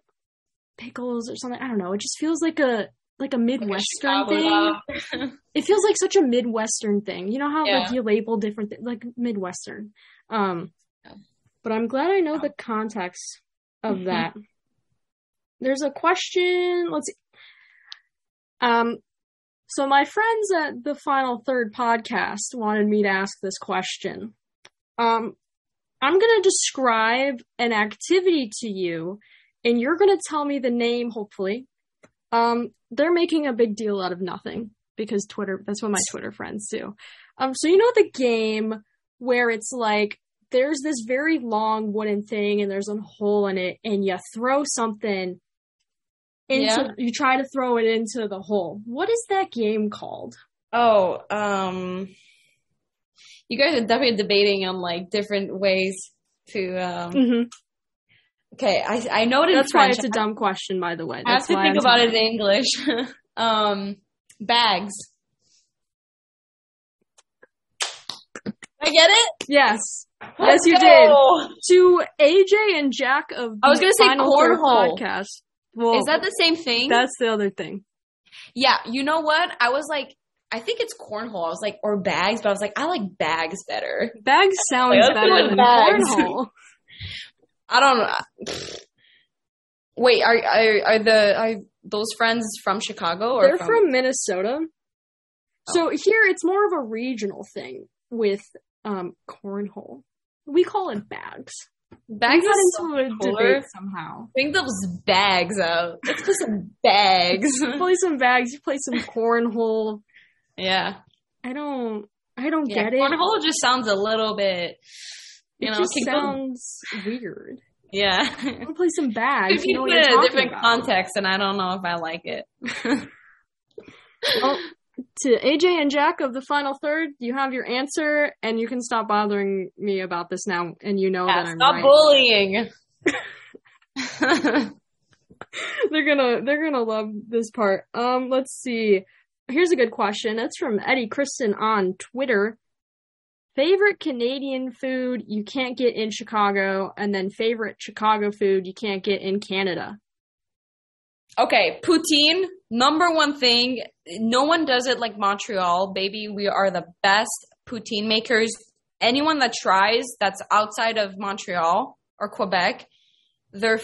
pickles or something. I don't know. It just feels like a like a midwestern thing. It feels like such a midwestern thing. You know how like you label different things, like midwestern. Um, Yeah. but I'm glad I know the context of Mhm. that. There's a question. Let's see. Um, so my friends at the Final Third podcast wanted me to ask this question. Um, I'm going to describe an activity to you, and you're going to tell me the name, hopefully. Um, they're making a big deal out of nothing because Twitter, that's what my Twitter friends do. Um, so you know the game where it's like there's this very long wooden thing and there's a hole in it, and you throw something into, Yeah. you try to throw it into the hole. What is that game called? Oh, um, you guys are definitely debating on like different ways to. Um, Mm-hmm. Okay, I I know it That's why it's a dumb question, by the way. I have That's to think I'm about it in English. um, bags. I get it. Yes. Yes, Let's you go. To AJ and Jack of I was gonna say cornhole. podcast. Well, Is that the same thing? that's the other thing. yeah. You know what? I was like, I think it's cornhole. I was like, or bags, but I was like, I like bags better. Bags sounds better than bags. cornhole. I don't know. Wait, are are are the are those friends from Chicago or They're from Minnesota. Oh. So here it's more of a regional thing with um cornhole. We call it bags. bags? got is so into a debate somehow. Bring those bags out. Let's put some bags. play some bags, you play some cornhole. yeah. I don't I don't Yeah, get it. cornhole just sounds a little bit. You it know, just go- sounds weird. yeah. I want to play some bags. If You know what you're in a different about. context, and I don't know if I like it. Well, to AJ and Jack of the final third, you have your answer, and you can stop bothering me about this now. And you know Yeah, that I'm stop right. bullying. they're gonna they're gonna love this part. Um, let's see. Here's a good question. It's from Eddie Kristen on Twitter. Favorite Canadian food you can't get in Chicago, and then favorite Chicago food you can't get in Canada. okay, poutine, number one thing. No one does it like Montreal, baby. We are the best poutine makers. Anyone that tries that's outside of Montreal or Quebec, they're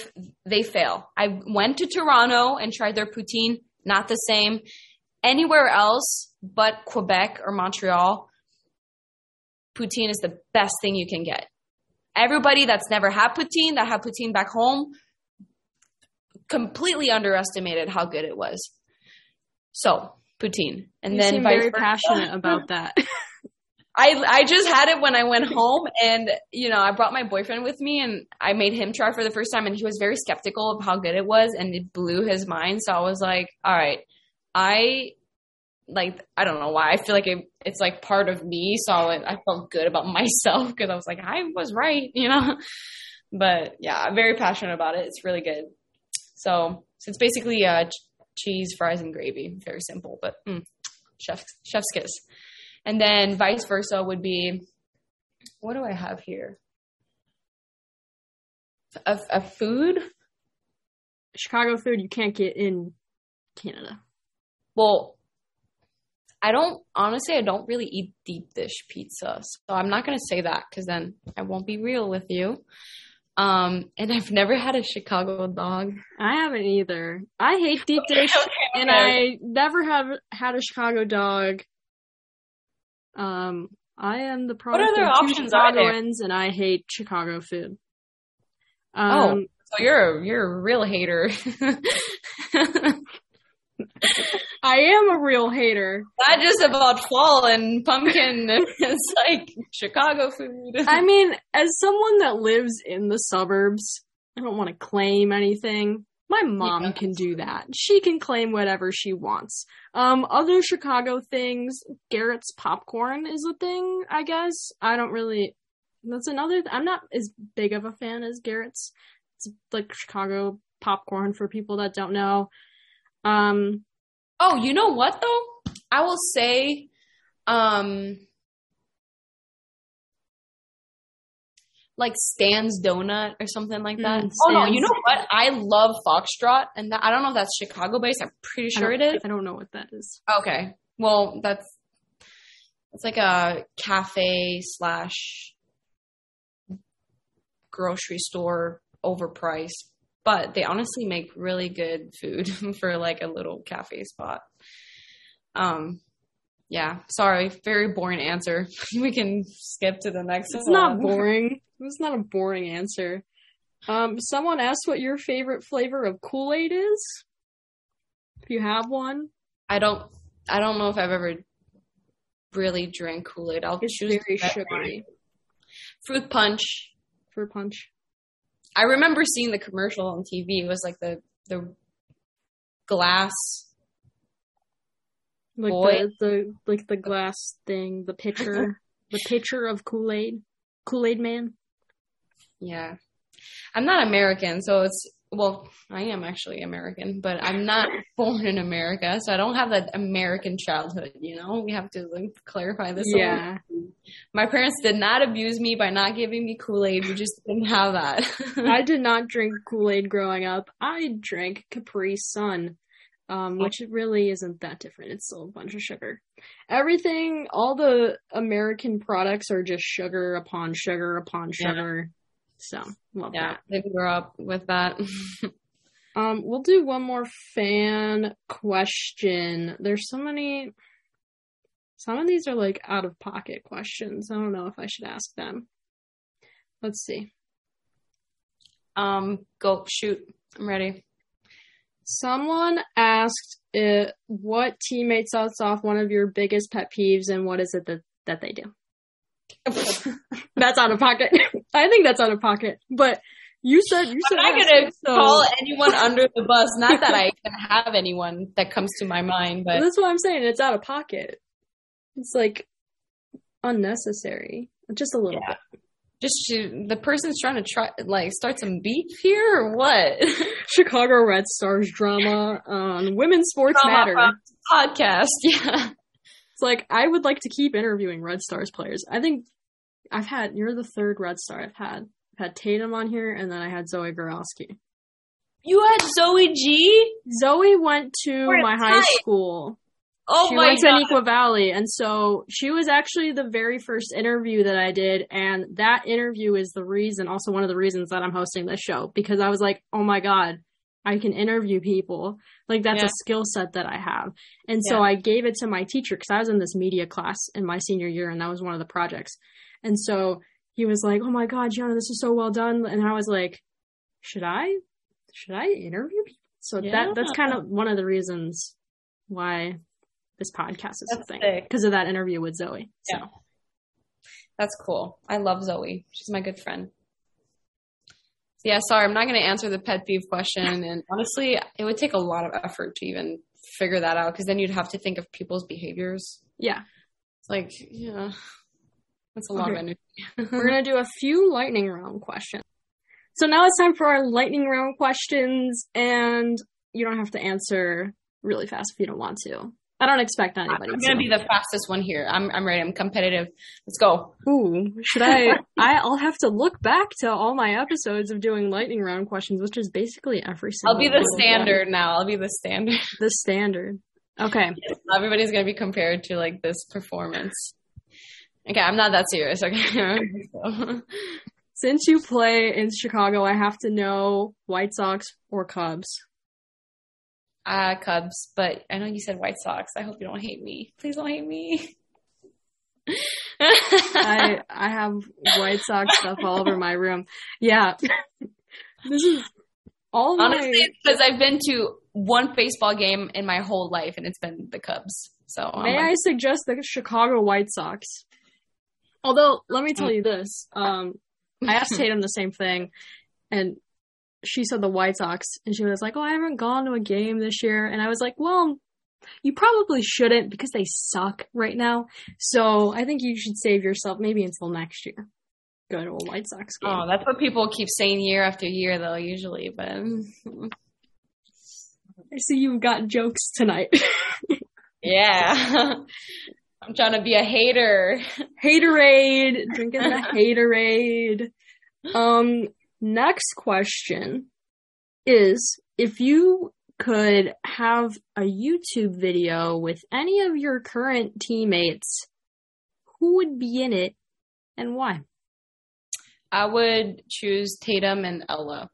they fail. I went to Toronto and tried their poutine, not the same. Anywhere else but Quebec or Montreal, poutine is the best thing you can get. Everybody that's never had poutine, that had poutine back home, completely underestimated how good it was. So, poutine. And you then very versa. passionate about that. I I just had it when I went home and you know, I brought my boyfriend with me and I made him try for the first time and he was very skeptical of how good it was and it blew his mind. So I was like, all right, I like I don't know why. I feel like it, it's like part of me, so I, I felt good about myself because I was like, I was right, you know. But yeah, I'm very passionate about it. It's really good. So, so it's basically uh, ch- cheese, fries, and gravy. Very simple, but mm, chef's chef's kiss. And then vice versa would be, what do I have here? A, a food. Chicago food you can't get in Canada. Well, I don't honestly. I don't really eat deep dish pizza, so I'm not gonna say that because then I won't be real with you. Um, and I've never had a Chicago dog. I haven't either. I hate deep dish, and okay. I never have had a Chicago dog. Um, I am the product other of two options are there? Chicagoans, and I hate Chicago food. Oh. Um, So you're you're a real hater. I am a real hater. Not just about fall and pumpkin. It's like Chicago food. I mean, as someone that lives in the suburbs, I don't want to claim anything. My mom Yeah. can do that. She can claim whatever she wants. Um, other Chicago things, Garrett's popcorn is a thing, I guess. I don't really. That's another. I'm not as big of a fan as Garrett's. It's like Chicago popcorn for people that don't know. Um, Oh, you know what though? I will say, um, like Stan's Donut or something like that. Mm, oh no, you know what? I love Foxtrot, and that, I don't know if that's Chicago based. I'm pretty sure it is. I don't know what that is. Okay, well that's it's like a cafe slash grocery store overpriced, but they honestly make really good food for like a little cafe spot. Um, yeah, sorry, very boring answer. we can skip to the next one. It's one. not boring. It's not a boring answer. Um, someone asked what your favorite flavor of Kool Aid is. If you have one, I don't. I don't know if I've ever really drank Kool Aid. I'll it's choose very sugary. fruit punch. Fruit punch. I remember seeing the commercial on TV. It was like the the glass. Like Boy. the, the like the glass thing, the pitcher, the pitcher of Kool Aid, Kool Aid Man. Yeah, I'm not American, so it's well, I am actually American, but I'm not born in America, so I don't have that American childhood. You know, we have to like clarify this. a little. Yeah, my parents did not abuse me by not giving me Kool Aid. We just didn't have that. I did not drink Kool Aid growing up. I drank Capri Sun, um, which really isn't that different. It's still a bunch of sugar. Everything, all the American products are just sugar upon sugar upon Yeah. sugar. So love yeah, that. they grew up with that. Um, we'll do one more fan question. There's so many. Some of these are like out of pocket questions. I don't know if I should ask them. Let's see. um, go shoot. I'm ready. Someone asked uh, what teammate sets off one of your biggest pet peeves and what is it that that they do. that's out of pocket. I think that's out of pocket. But you said you said I'm not gonna so- call anyone under the bus. Not that I even have anyone that comes to my mind, but That's what I'm saying. It's out of pocket. It's like unnecessary. Just a little Yeah. just to, the person's trying to try like start some beef here or what? Chicago Red Stars drama on Women's Sports Drama Matter. podcast, yeah. It's like I would like to keep interviewing Red Stars players. I think I've had you're the third Red Star I've had. I've had Tatum on here, and then I had Zoe Gorowski. You had Zoe G. Zoe went to We're my high school. Oh she my went god! to Neuqua Valley, and so she was actually the very first interview that I did, and that interview is the reason, also one of the reasons that I'm hosting this show because I was like, oh my god, I can interview people, like that's Yeah. a skill set that I have, and so Yeah. I gave it to my teacher because I was in this media class in my senior year, and that was one of the projects, and so he was like, oh my god, Gianna, this is so well done, and I was like, should I, should I interview people? So that that's kind of one of the reasons why this podcast is a That's thing because of that interview with Zoe. So Yeah. That's cool. I love Zoe. She's my good friend. Yeah, sorry, I'm not going to answer the pet peeve question. And honestly, it would take a lot of effort to even figure that out because then you'd have to think of people's behaviors. yeah, It's like, yeah, that's a lot of energy. we're gonna do a few lightning round questions. So now it's time for our lightning round questions, and you don't have to answer really fast if you don't want to. I don't expect anybody I'm going to be the fastest one here. I'm, I'm ready. I'm competitive. Let's go. Ooh, should I? I I'll have to look back to all my episodes of doing lightning round questions, which is basically every single. I'll be the standard now. I'll be the standard. The standard. Okay. Everybody's going to be compared to like this performance. Okay, I'm not that serious. Okay. Since you play in Chicago, I have to know White Sox or Cubs. Uh, Cubs, but I know you said White Sox. I hope you don't hate me. Please don't hate me. I I have White Sox stuff all over my room. Yeah. this is all Honestly, because I've been to one baseball game in my whole life, and it's been the Cubs. So May I suggest the Chicago White Sox? Although, let me tell you this. Um, I asked Tatum the same thing, and she said the White Sox, and she was like, "Oh, I haven't gone to a game this year," and I was like, "Well, you probably shouldn't because they suck right now. So I think you should save yourself maybe until next year. Go to a White Sox game." oh, that's what people keep saying year after year, though. Usually, but I see you've got jokes tonight. yeah, I'm trying to be a hater. Haterade, drinking the Haterade. Um, next question is if you could have a YouTube video with any of your current teammates, who would be in it and why? I would choose Tatum and Ella.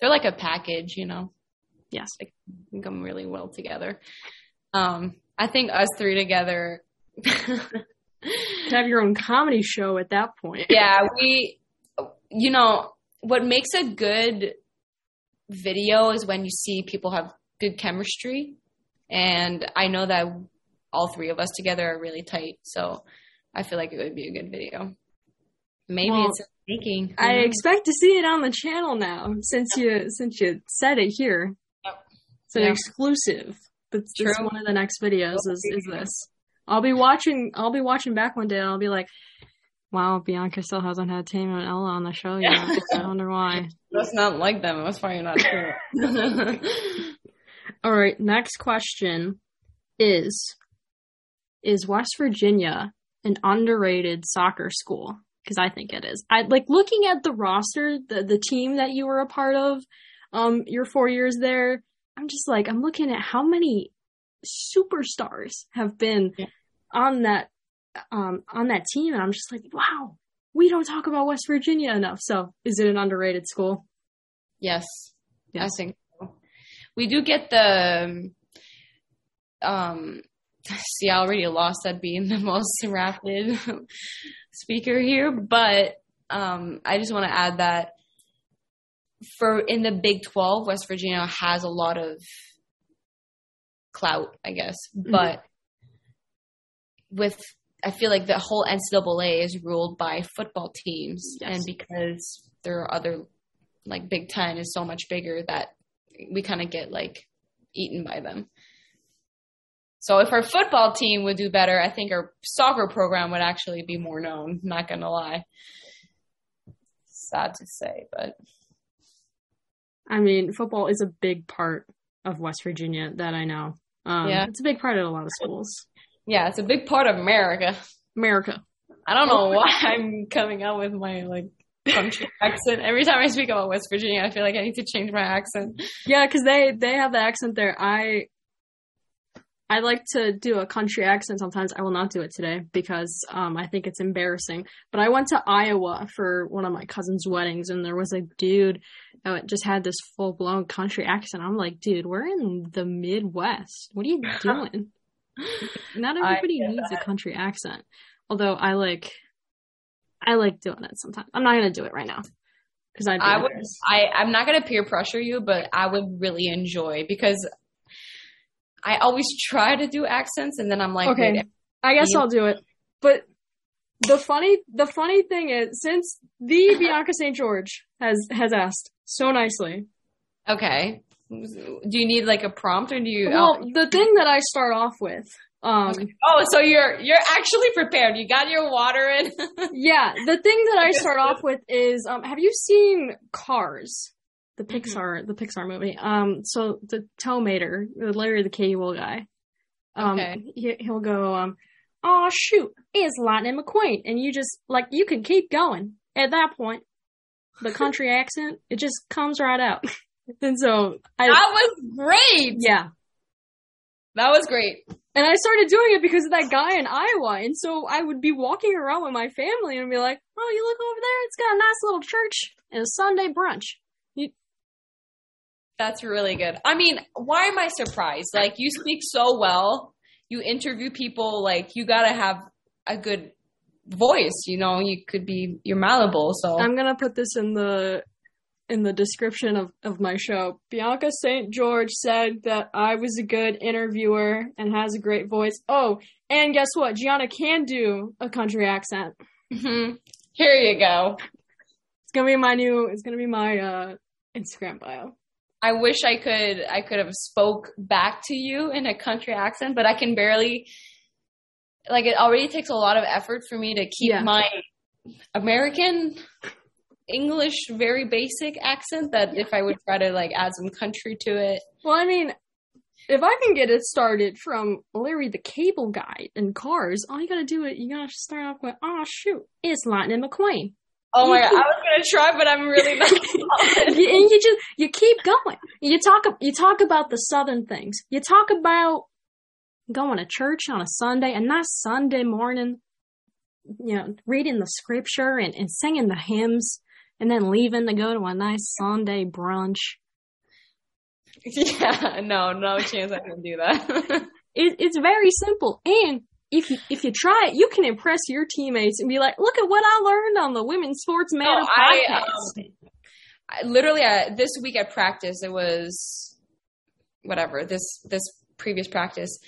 They're like a package, you know. Yes. They can come really well together. Um, I think us three together. To have your own comedy show at that point. yeah, we, you know, what makes a good video is when you see people have good chemistry. And I know that all three of us together are really tight. So I feel like it would be a good video. Maybe Well, it's in making. I expect to see it on the channel now since you since you said it here. Yep. It's an Yeah. exclusive. That's, one of the next videos is, is this. I'll be watching I'll be watching back one day and I'll be like, Wow, Bianca still hasn't had Tatum and Ella on the show yet. I wonder why. That's not like them. That's probably not true. All right, next question is Is West Virginia an underrated soccer school? Because I think it is. I like looking at the roster, the the team that you were a part of, um, your four years there. I'm just like I'm looking at how many superstars have been Yeah. on that um on that team, and I'm just like, wow, we don't talk about West Virginia enough. So, is it an underrated school? yes, Yes. I think so. We do get the um see I already lost at being the most rapid speaker here, but um I just want to add that for in the Big 12, West Virginia has a lot of clout, I guess. But with I feel like the whole NCAA is ruled by football teams, Yes. and because there are other like Big Ten is so much bigger that we kind of get like eaten by them. So if our football team would do better, I think our soccer program would actually be more known. Not gonna lie. Sad to say, but I mean, football is a big part of West Virginia that I know. Um, Yeah. It's a big part of a lot of schools. Yeah, it's a big part of America. America. I don't know why I'm coming out with my like country accent. Every time I speak about West Virginia, I feel like I need to change my accent. Yeah, because they they have the accent there. I I like to do a country accent sometimes. I will not do it today because um, I think it's embarrassing. But I went to Iowa for one of my cousin's weddings, and there was a dude that just had this full blown country accent. I'm like, dude, we're in the Midwest. What are you doing? not everybody needs a country accent. Although I like, I like doing it sometimes. I'm not gonna do it right now because I I would. I I'm not gonna peer pressure you, but I would really enjoy because I always try to do accents, and then I'm like, okay, I guess I'll do it. But the funny the funny thing is, since the Bianca St. Georges has has asked so nicely, okay. Do you need like a prompt, or do you? well, the thing that I start off with, um, oh, so you're you're actually prepared. You got your water in. yeah, the thing that I start off with is, um, have you seen Cars, the Mm-hmm. Pixar the Pixar movie? Um, so the tow mater, the Larry the Cable guy, um, Okay. he, he'll go, um, oh shoot, it's Lightning McQueen, and you just like you can keep going at that point. The country accent, it just comes right out. and so I, that was great. yeah, That was great. and I started doing it because of that guy in Iowa. And so I would be walking around with my family and be like, oh, you look over there. It's got a nice little church and a Sunday brunch. You, That's really good. I mean, why am I surprised? Like, you speak so well. You interview people. Like, you gotta have a good voice. You know, you could be you're malleable. So I'm going to put this in the in the description of, of my show. Bianca St. Georges said that I was a good interviewer and has a great voice. Oh, and guess what? Gianna can do a country accent. Mhm. here you go. It's going to be my new, it's going to be my uh, Instagram bio. I wish I could I could have spoke back to you in a country accent, but I can barely. Like, it already takes a lot of effort for me to keep Yeah. my American English very basic accent. That if I would try to like add some country to it. Well, I mean, if I can get it started from Larry the Cable Guy and Cars, all you gotta do it. You gotta start off with, "Oh shoot, it's Lightning McQueen," Oh my god, I was gonna try, but I'm really not. and you, and you just you keep going. You talk you talk about the southern things. You talk about going to church on a Sunday, a nice Sunday morning. You know, reading the scripture and, and singing the hymns, and then leaving to go to a nice Sunday brunch. yeah, no, no chance I can do that. it, it's very simple. And if you if you try it, you can impress your teammates and be like, "Look at what I learned on the Women's Sports Matter I, podcast." um, I literally uh, this week at practice, it was whatever this this previous practice.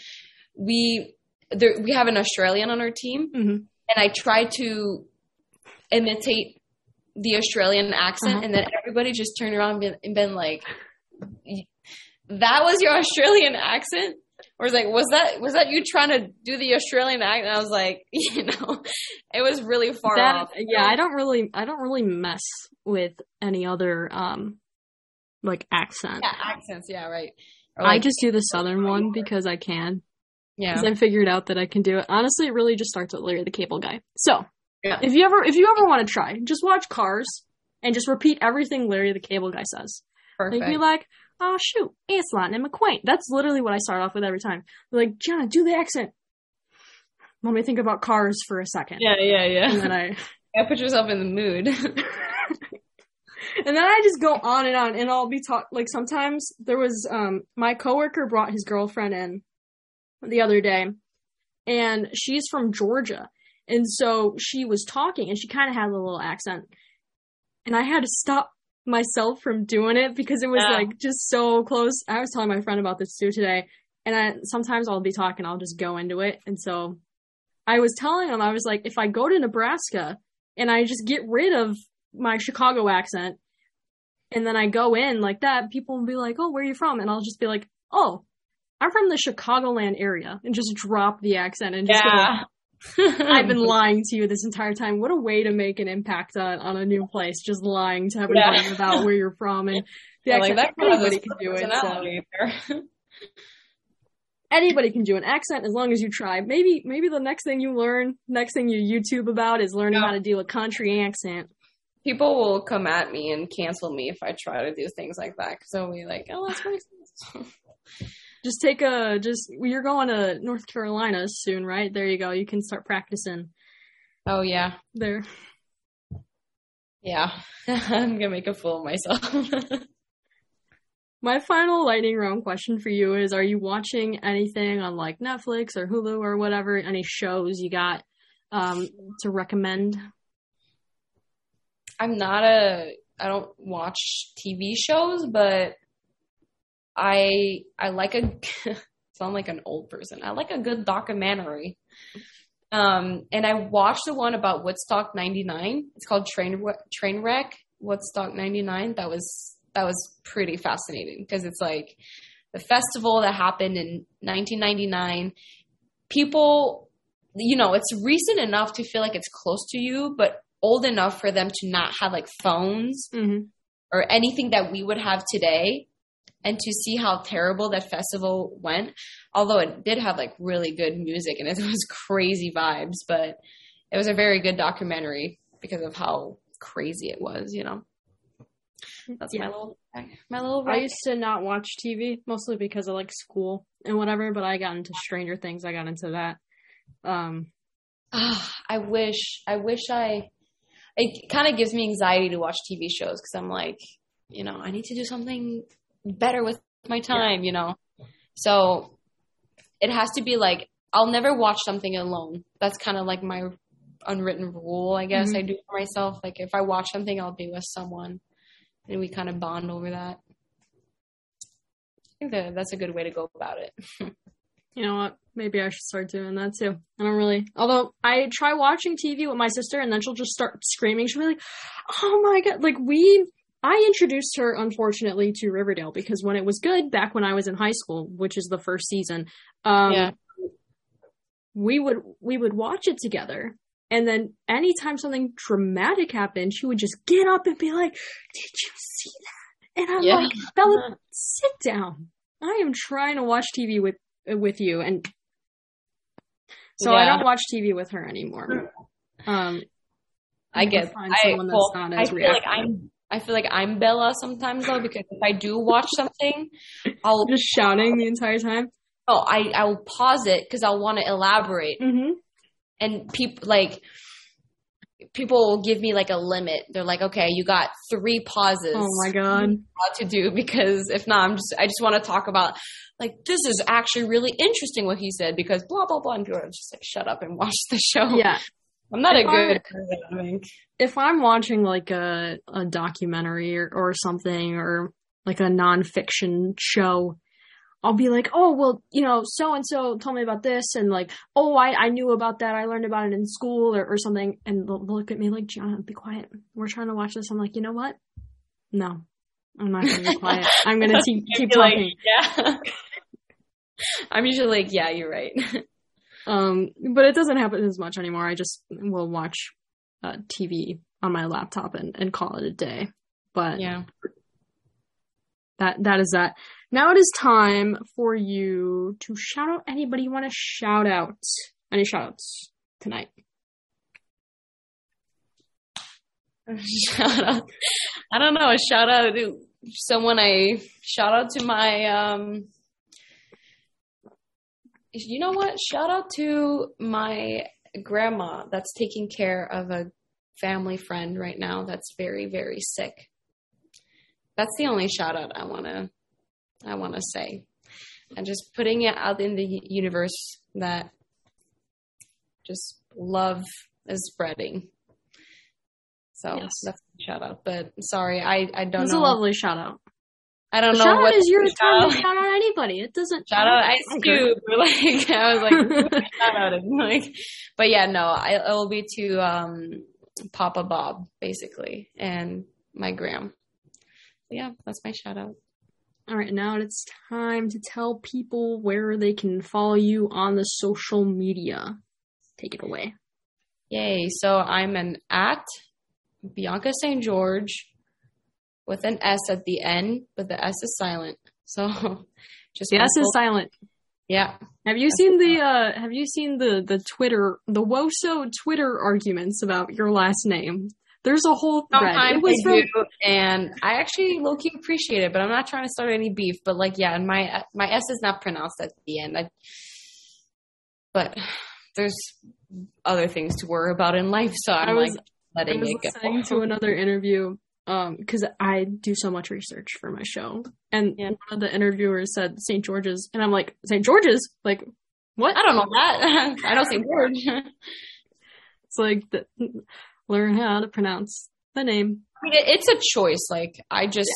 We there, we have an Australian on our team, Mhm. and I tried to imitate the Australian accent, Uh-huh. and then everybody just turned around and been, like, "That was your Australian accent." Or was like, was that was that you trying to do the Australian accent? And I was like, you know, it was really far That- off. yeah, I don't really I don't really mess with any other um like accent. Yeah, accents. Yeah, right. Or I just do the southern one because I can. yeah. Because I figured out that I can do it. Honestly, it really just starts with Larry the Cable Guy. So Yeah. if you ever if you ever want to try, just watch Cars and just repeat everything Larry the Cable Guy says. Perfect. Like be like, oh shoot, it's Lightning McQueen. That's literally what I start off with every time. They're like, Jenna, do the accent. Let me think about cars for a second. yeah, yeah, yeah. And then I yeah. Put yourself in the mood. and then I just go on and on and I'll be talk like sometimes there was um my coworker brought his girlfriend in the other day and she's from Georgia. And so she was talking and she kind of had a little accent. And I had to stop myself from doing it because it was Yeah. like just so close. I was telling my friend about this too today. And I sometimes I'll be talking, I'll just go into it. And so I was telling him, I was like, if I go to Nebraska and I just get rid of my Chicago accent and then I go in like that, people will be like, oh, where are you from? And I'll just be like, oh, I'm from the Chicagoland area and just drop the accent and just Yeah. go, I've been lying to you this entire time. What a way to make an impact on, on a new place, just lying to everybody Yeah. about where you're from. And the Yeah, like that anybody can do it. So anybody can do an accent as long as you try. Maybe maybe the next thing you learn, next thing you YouTube about is learning Yeah. how to do a country accent. People will come at me and cancel me if I try to do things like that because they'll be like, "Oh, that's racist." Just take a just you're going to North Carolina soon, right? There you go. You can start practicing oh yeah, there. yeah. I'm gonna make a fool of myself. My final lightning round question for you is are you watching anything on like Netflix or Hulu or whatever, any shows you got um to recommend? I'm not a I don't watch TV shows, but I I like a sound like an old person. I like a good documentary. Um, and I watched the one about Woodstock '99. It's called Train Trainwreck Woodstock '99. That was that was pretty fascinating because it's like the festival that happened in 1999. People, you know, it's recent enough to feel like it's close to you, but old enough for them to not have like phones Mm-hmm. or anything that we would have today and to see how terrible that festival went although it did have like really good music and it was crazy vibes but it was a very good documentary because of how crazy it was you know that's my little my little I used to not watch TV mostly because of like school and whatever, but I got into Stranger Things. I got into that. Um, Ah, I wish I wish I it kind of gives me anxiety to watch TV shows because I'm like, you know, I need to do something better with my time, you know. So it has to be like I'll never watch something alone. That's kind of like my unwritten rule, I guess. Mhm. I do for myself. Like if I watch something, I'll be with someone, and we kind of bond over that. I think that that's a good way to go about it. you know what? Maybe I should start doing that too. I don't really. Although I try watching TV with my sister, and then she'll just start screaming. She'll be like, "Oh my god!" Like we. I introduced her, unfortunately, to Riverdale because when it was good back when I was in high school, which is the first season, um, Yeah. we would we would watch it together. And then anytime something dramatic happened, she would just get up and be like, "Did you see that?" And I'm Yeah. like, "Bella, sit down. I am trying to watch TV with with you." And so I don't watch TV with her anymore. Um, I need to get. find I, someone that's well, not I feel like. I'm. I feel like I'm Bella sometimes though because if I do watch something, I'll just shouting the entire time. oh I I will pause it because I'll want to elaborate Mm-hmm. and people like people will give me like a limit. They're like, okay, you got three pauses. Oh my god. What to do because if not, I'm just I just want to talk about like this is actually really interesting what he said because blah blah blah and people are just like shut up and watch the show. Yeah. I'm not a If I- good. I think. if I'm watching like a a documentary or, or something or like a nonfiction show, I'll be like, oh well, you know, so and so told me about this, and like, oh, I I knew about that. I learned about it in school or, or something, and they'll, look at me like, John, be quiet. We're trying to watch this. I'm like, you know what? No, I'm not gonna be quiet. I'm gonna keep keep I'd like, talking. yeah. I'm usually like, yeah, you're right. Um, but it doesn't happen as much anymore. I just will watch uh, TV on my laptop and, and call it a day. But yeah. that that is that. Now it is time for you to shout out anybody you want to shout out. Any shout outs tonight? shout out. I don't know. A shout out to someone. I shout out to my. um You know what? Shout out to my grandma that's taking care of a family friend right now that's very very sick. That's the only shout out I want to I want to say. And just putting it out in the universe that just love is spreading. So Yes. that's a shout out. But sorry, I, I don't It's a lovely shout out. I don't know shout what out is your time to shout shout out anybody. It doesn't shout out Ice Cube. Like I was like, shout out. Like, but yeah, no, I, it will be to um, Papa Bob basically and my gram. Yeah, that's my shout out. All right, now it's time to tell people where they can follow you on the social media. Take it away. Yay! So I'm an at Bianca St. Georges with an S at the end, but the S is silent. So just The S is silent. Yeah, Have you seen the uh have you seen the the Twitter the Woso Twitter arguments about your last name? There's a whole thread. sometimes It was I from do, and I actually low key appreciate it. But I'm not trying to start any beef. But like, yeah, and my my S is not pronounced at the end. I, but there's other things to worry about in life, so I'm I was- like I letting was it go. listening to another interview um because I do so much research for my show, and Yeah. one of the interviewers said St. George's, and I'm like St. George's, like what? I don't know that. I know St. George. It's like the, learn how to pronounce the name. I mean, it's a choice. Like I just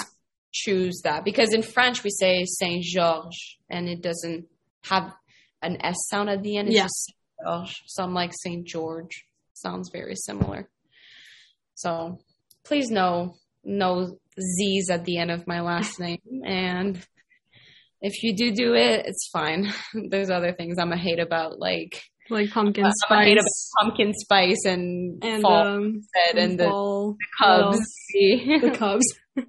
choose that because in French we say Saint Georges, and it doesn't have an S sound at the end. It's Yeah. just Saint Georges. So I'm like Saint George. Sounds very similar. So please no no Z's at the end of my last name, and if you do do it, it's fine. There's other things I'm a hate about, like Like pumpkin I'm a hate about spice pumpkin spice and, and fall um bread and the fall- Cubs. well, the Cubs.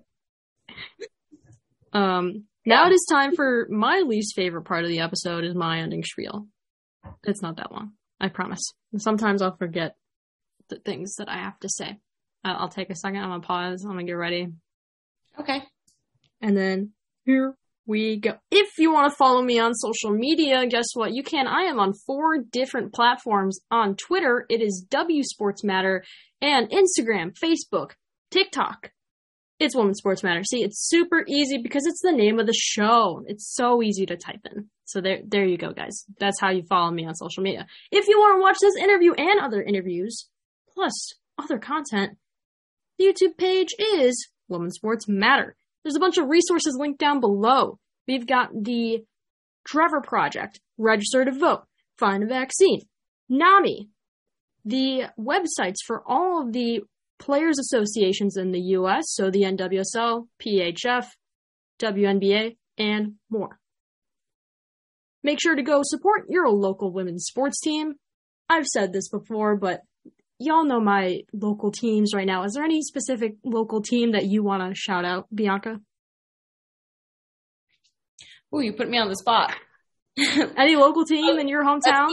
um, now it is time for my least favorite part of the episode is my ending spiel. It's not that long, I promise. Sometimes I'll forget the things that I have to say. I'll take a second. I'm gonna pause. I'm gonna get ready, okay. and then here we go. If you want to follow me on social media, guess what? You can. I am on four different platforms. On Twitter, it is W Sports Matter, and Instagram, Facebook, TikTok. It's Women's Sports Matter. See, it's super easy because it's the name of the show. It's so easy to type in. So there, there you go, guys. That's how you follow me on social media. If you want to watch this interview and other interviews, plus other content, the YouTube page is Women's Sports Matter. There's a bunch of resources linked down below. We've got the Trevor Project, register to vote, find a vaccine, NAMI, the websites for all of the players associations in the US, so the NWSL, PHF, WNBA, and more. Make sure to go support your local women's sports team. I've said this before, but y'all know my local teams right now. Is there any specific local team that you want to shout out, Bianca? Oh, you put me on the spot. Any local team in your hometown?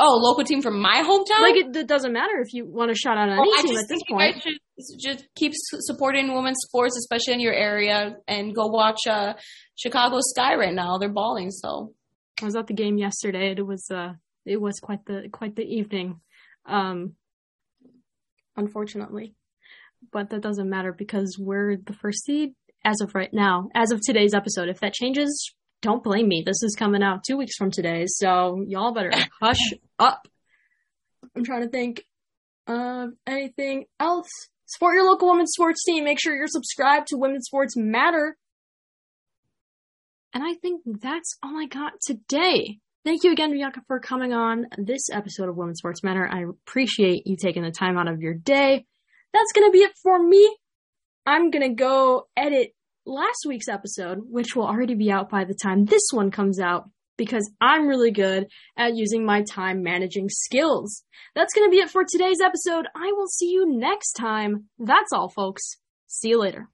Oh, local team from my hometown. Like it, it doesn't matter if you want to shout out any Well, team just at this think point. guys should just keep supporting women's sports, especially in your area, and go watch uh, Chicago Sky right now. They're balling. So I was at the game yesterday. It was uh, it was quite the quite the evening. Um, unfortunately, but that doesn't matter because we're the first seed as of right now, as of today's episode. If that changes, don't blame me. This is coming out two weeks from today, so y'all better hush up. I'm trying to think of anything else. Support your local women's sports team. Make sure you're subscribed to Women's Sports Matter. And I think that's all I got today. Thank you again, Bianca, for coming on this episode of Women's Sports Matter. I appreciate you taking the time out of your day. That's going to be it for me. I'm going to go edit last week's episode, which will already be out by the time this one comes out, because I'm really good at using my time managing skills. That's going to be it for today's episode. I will see you next time. That's all, folks. See you later.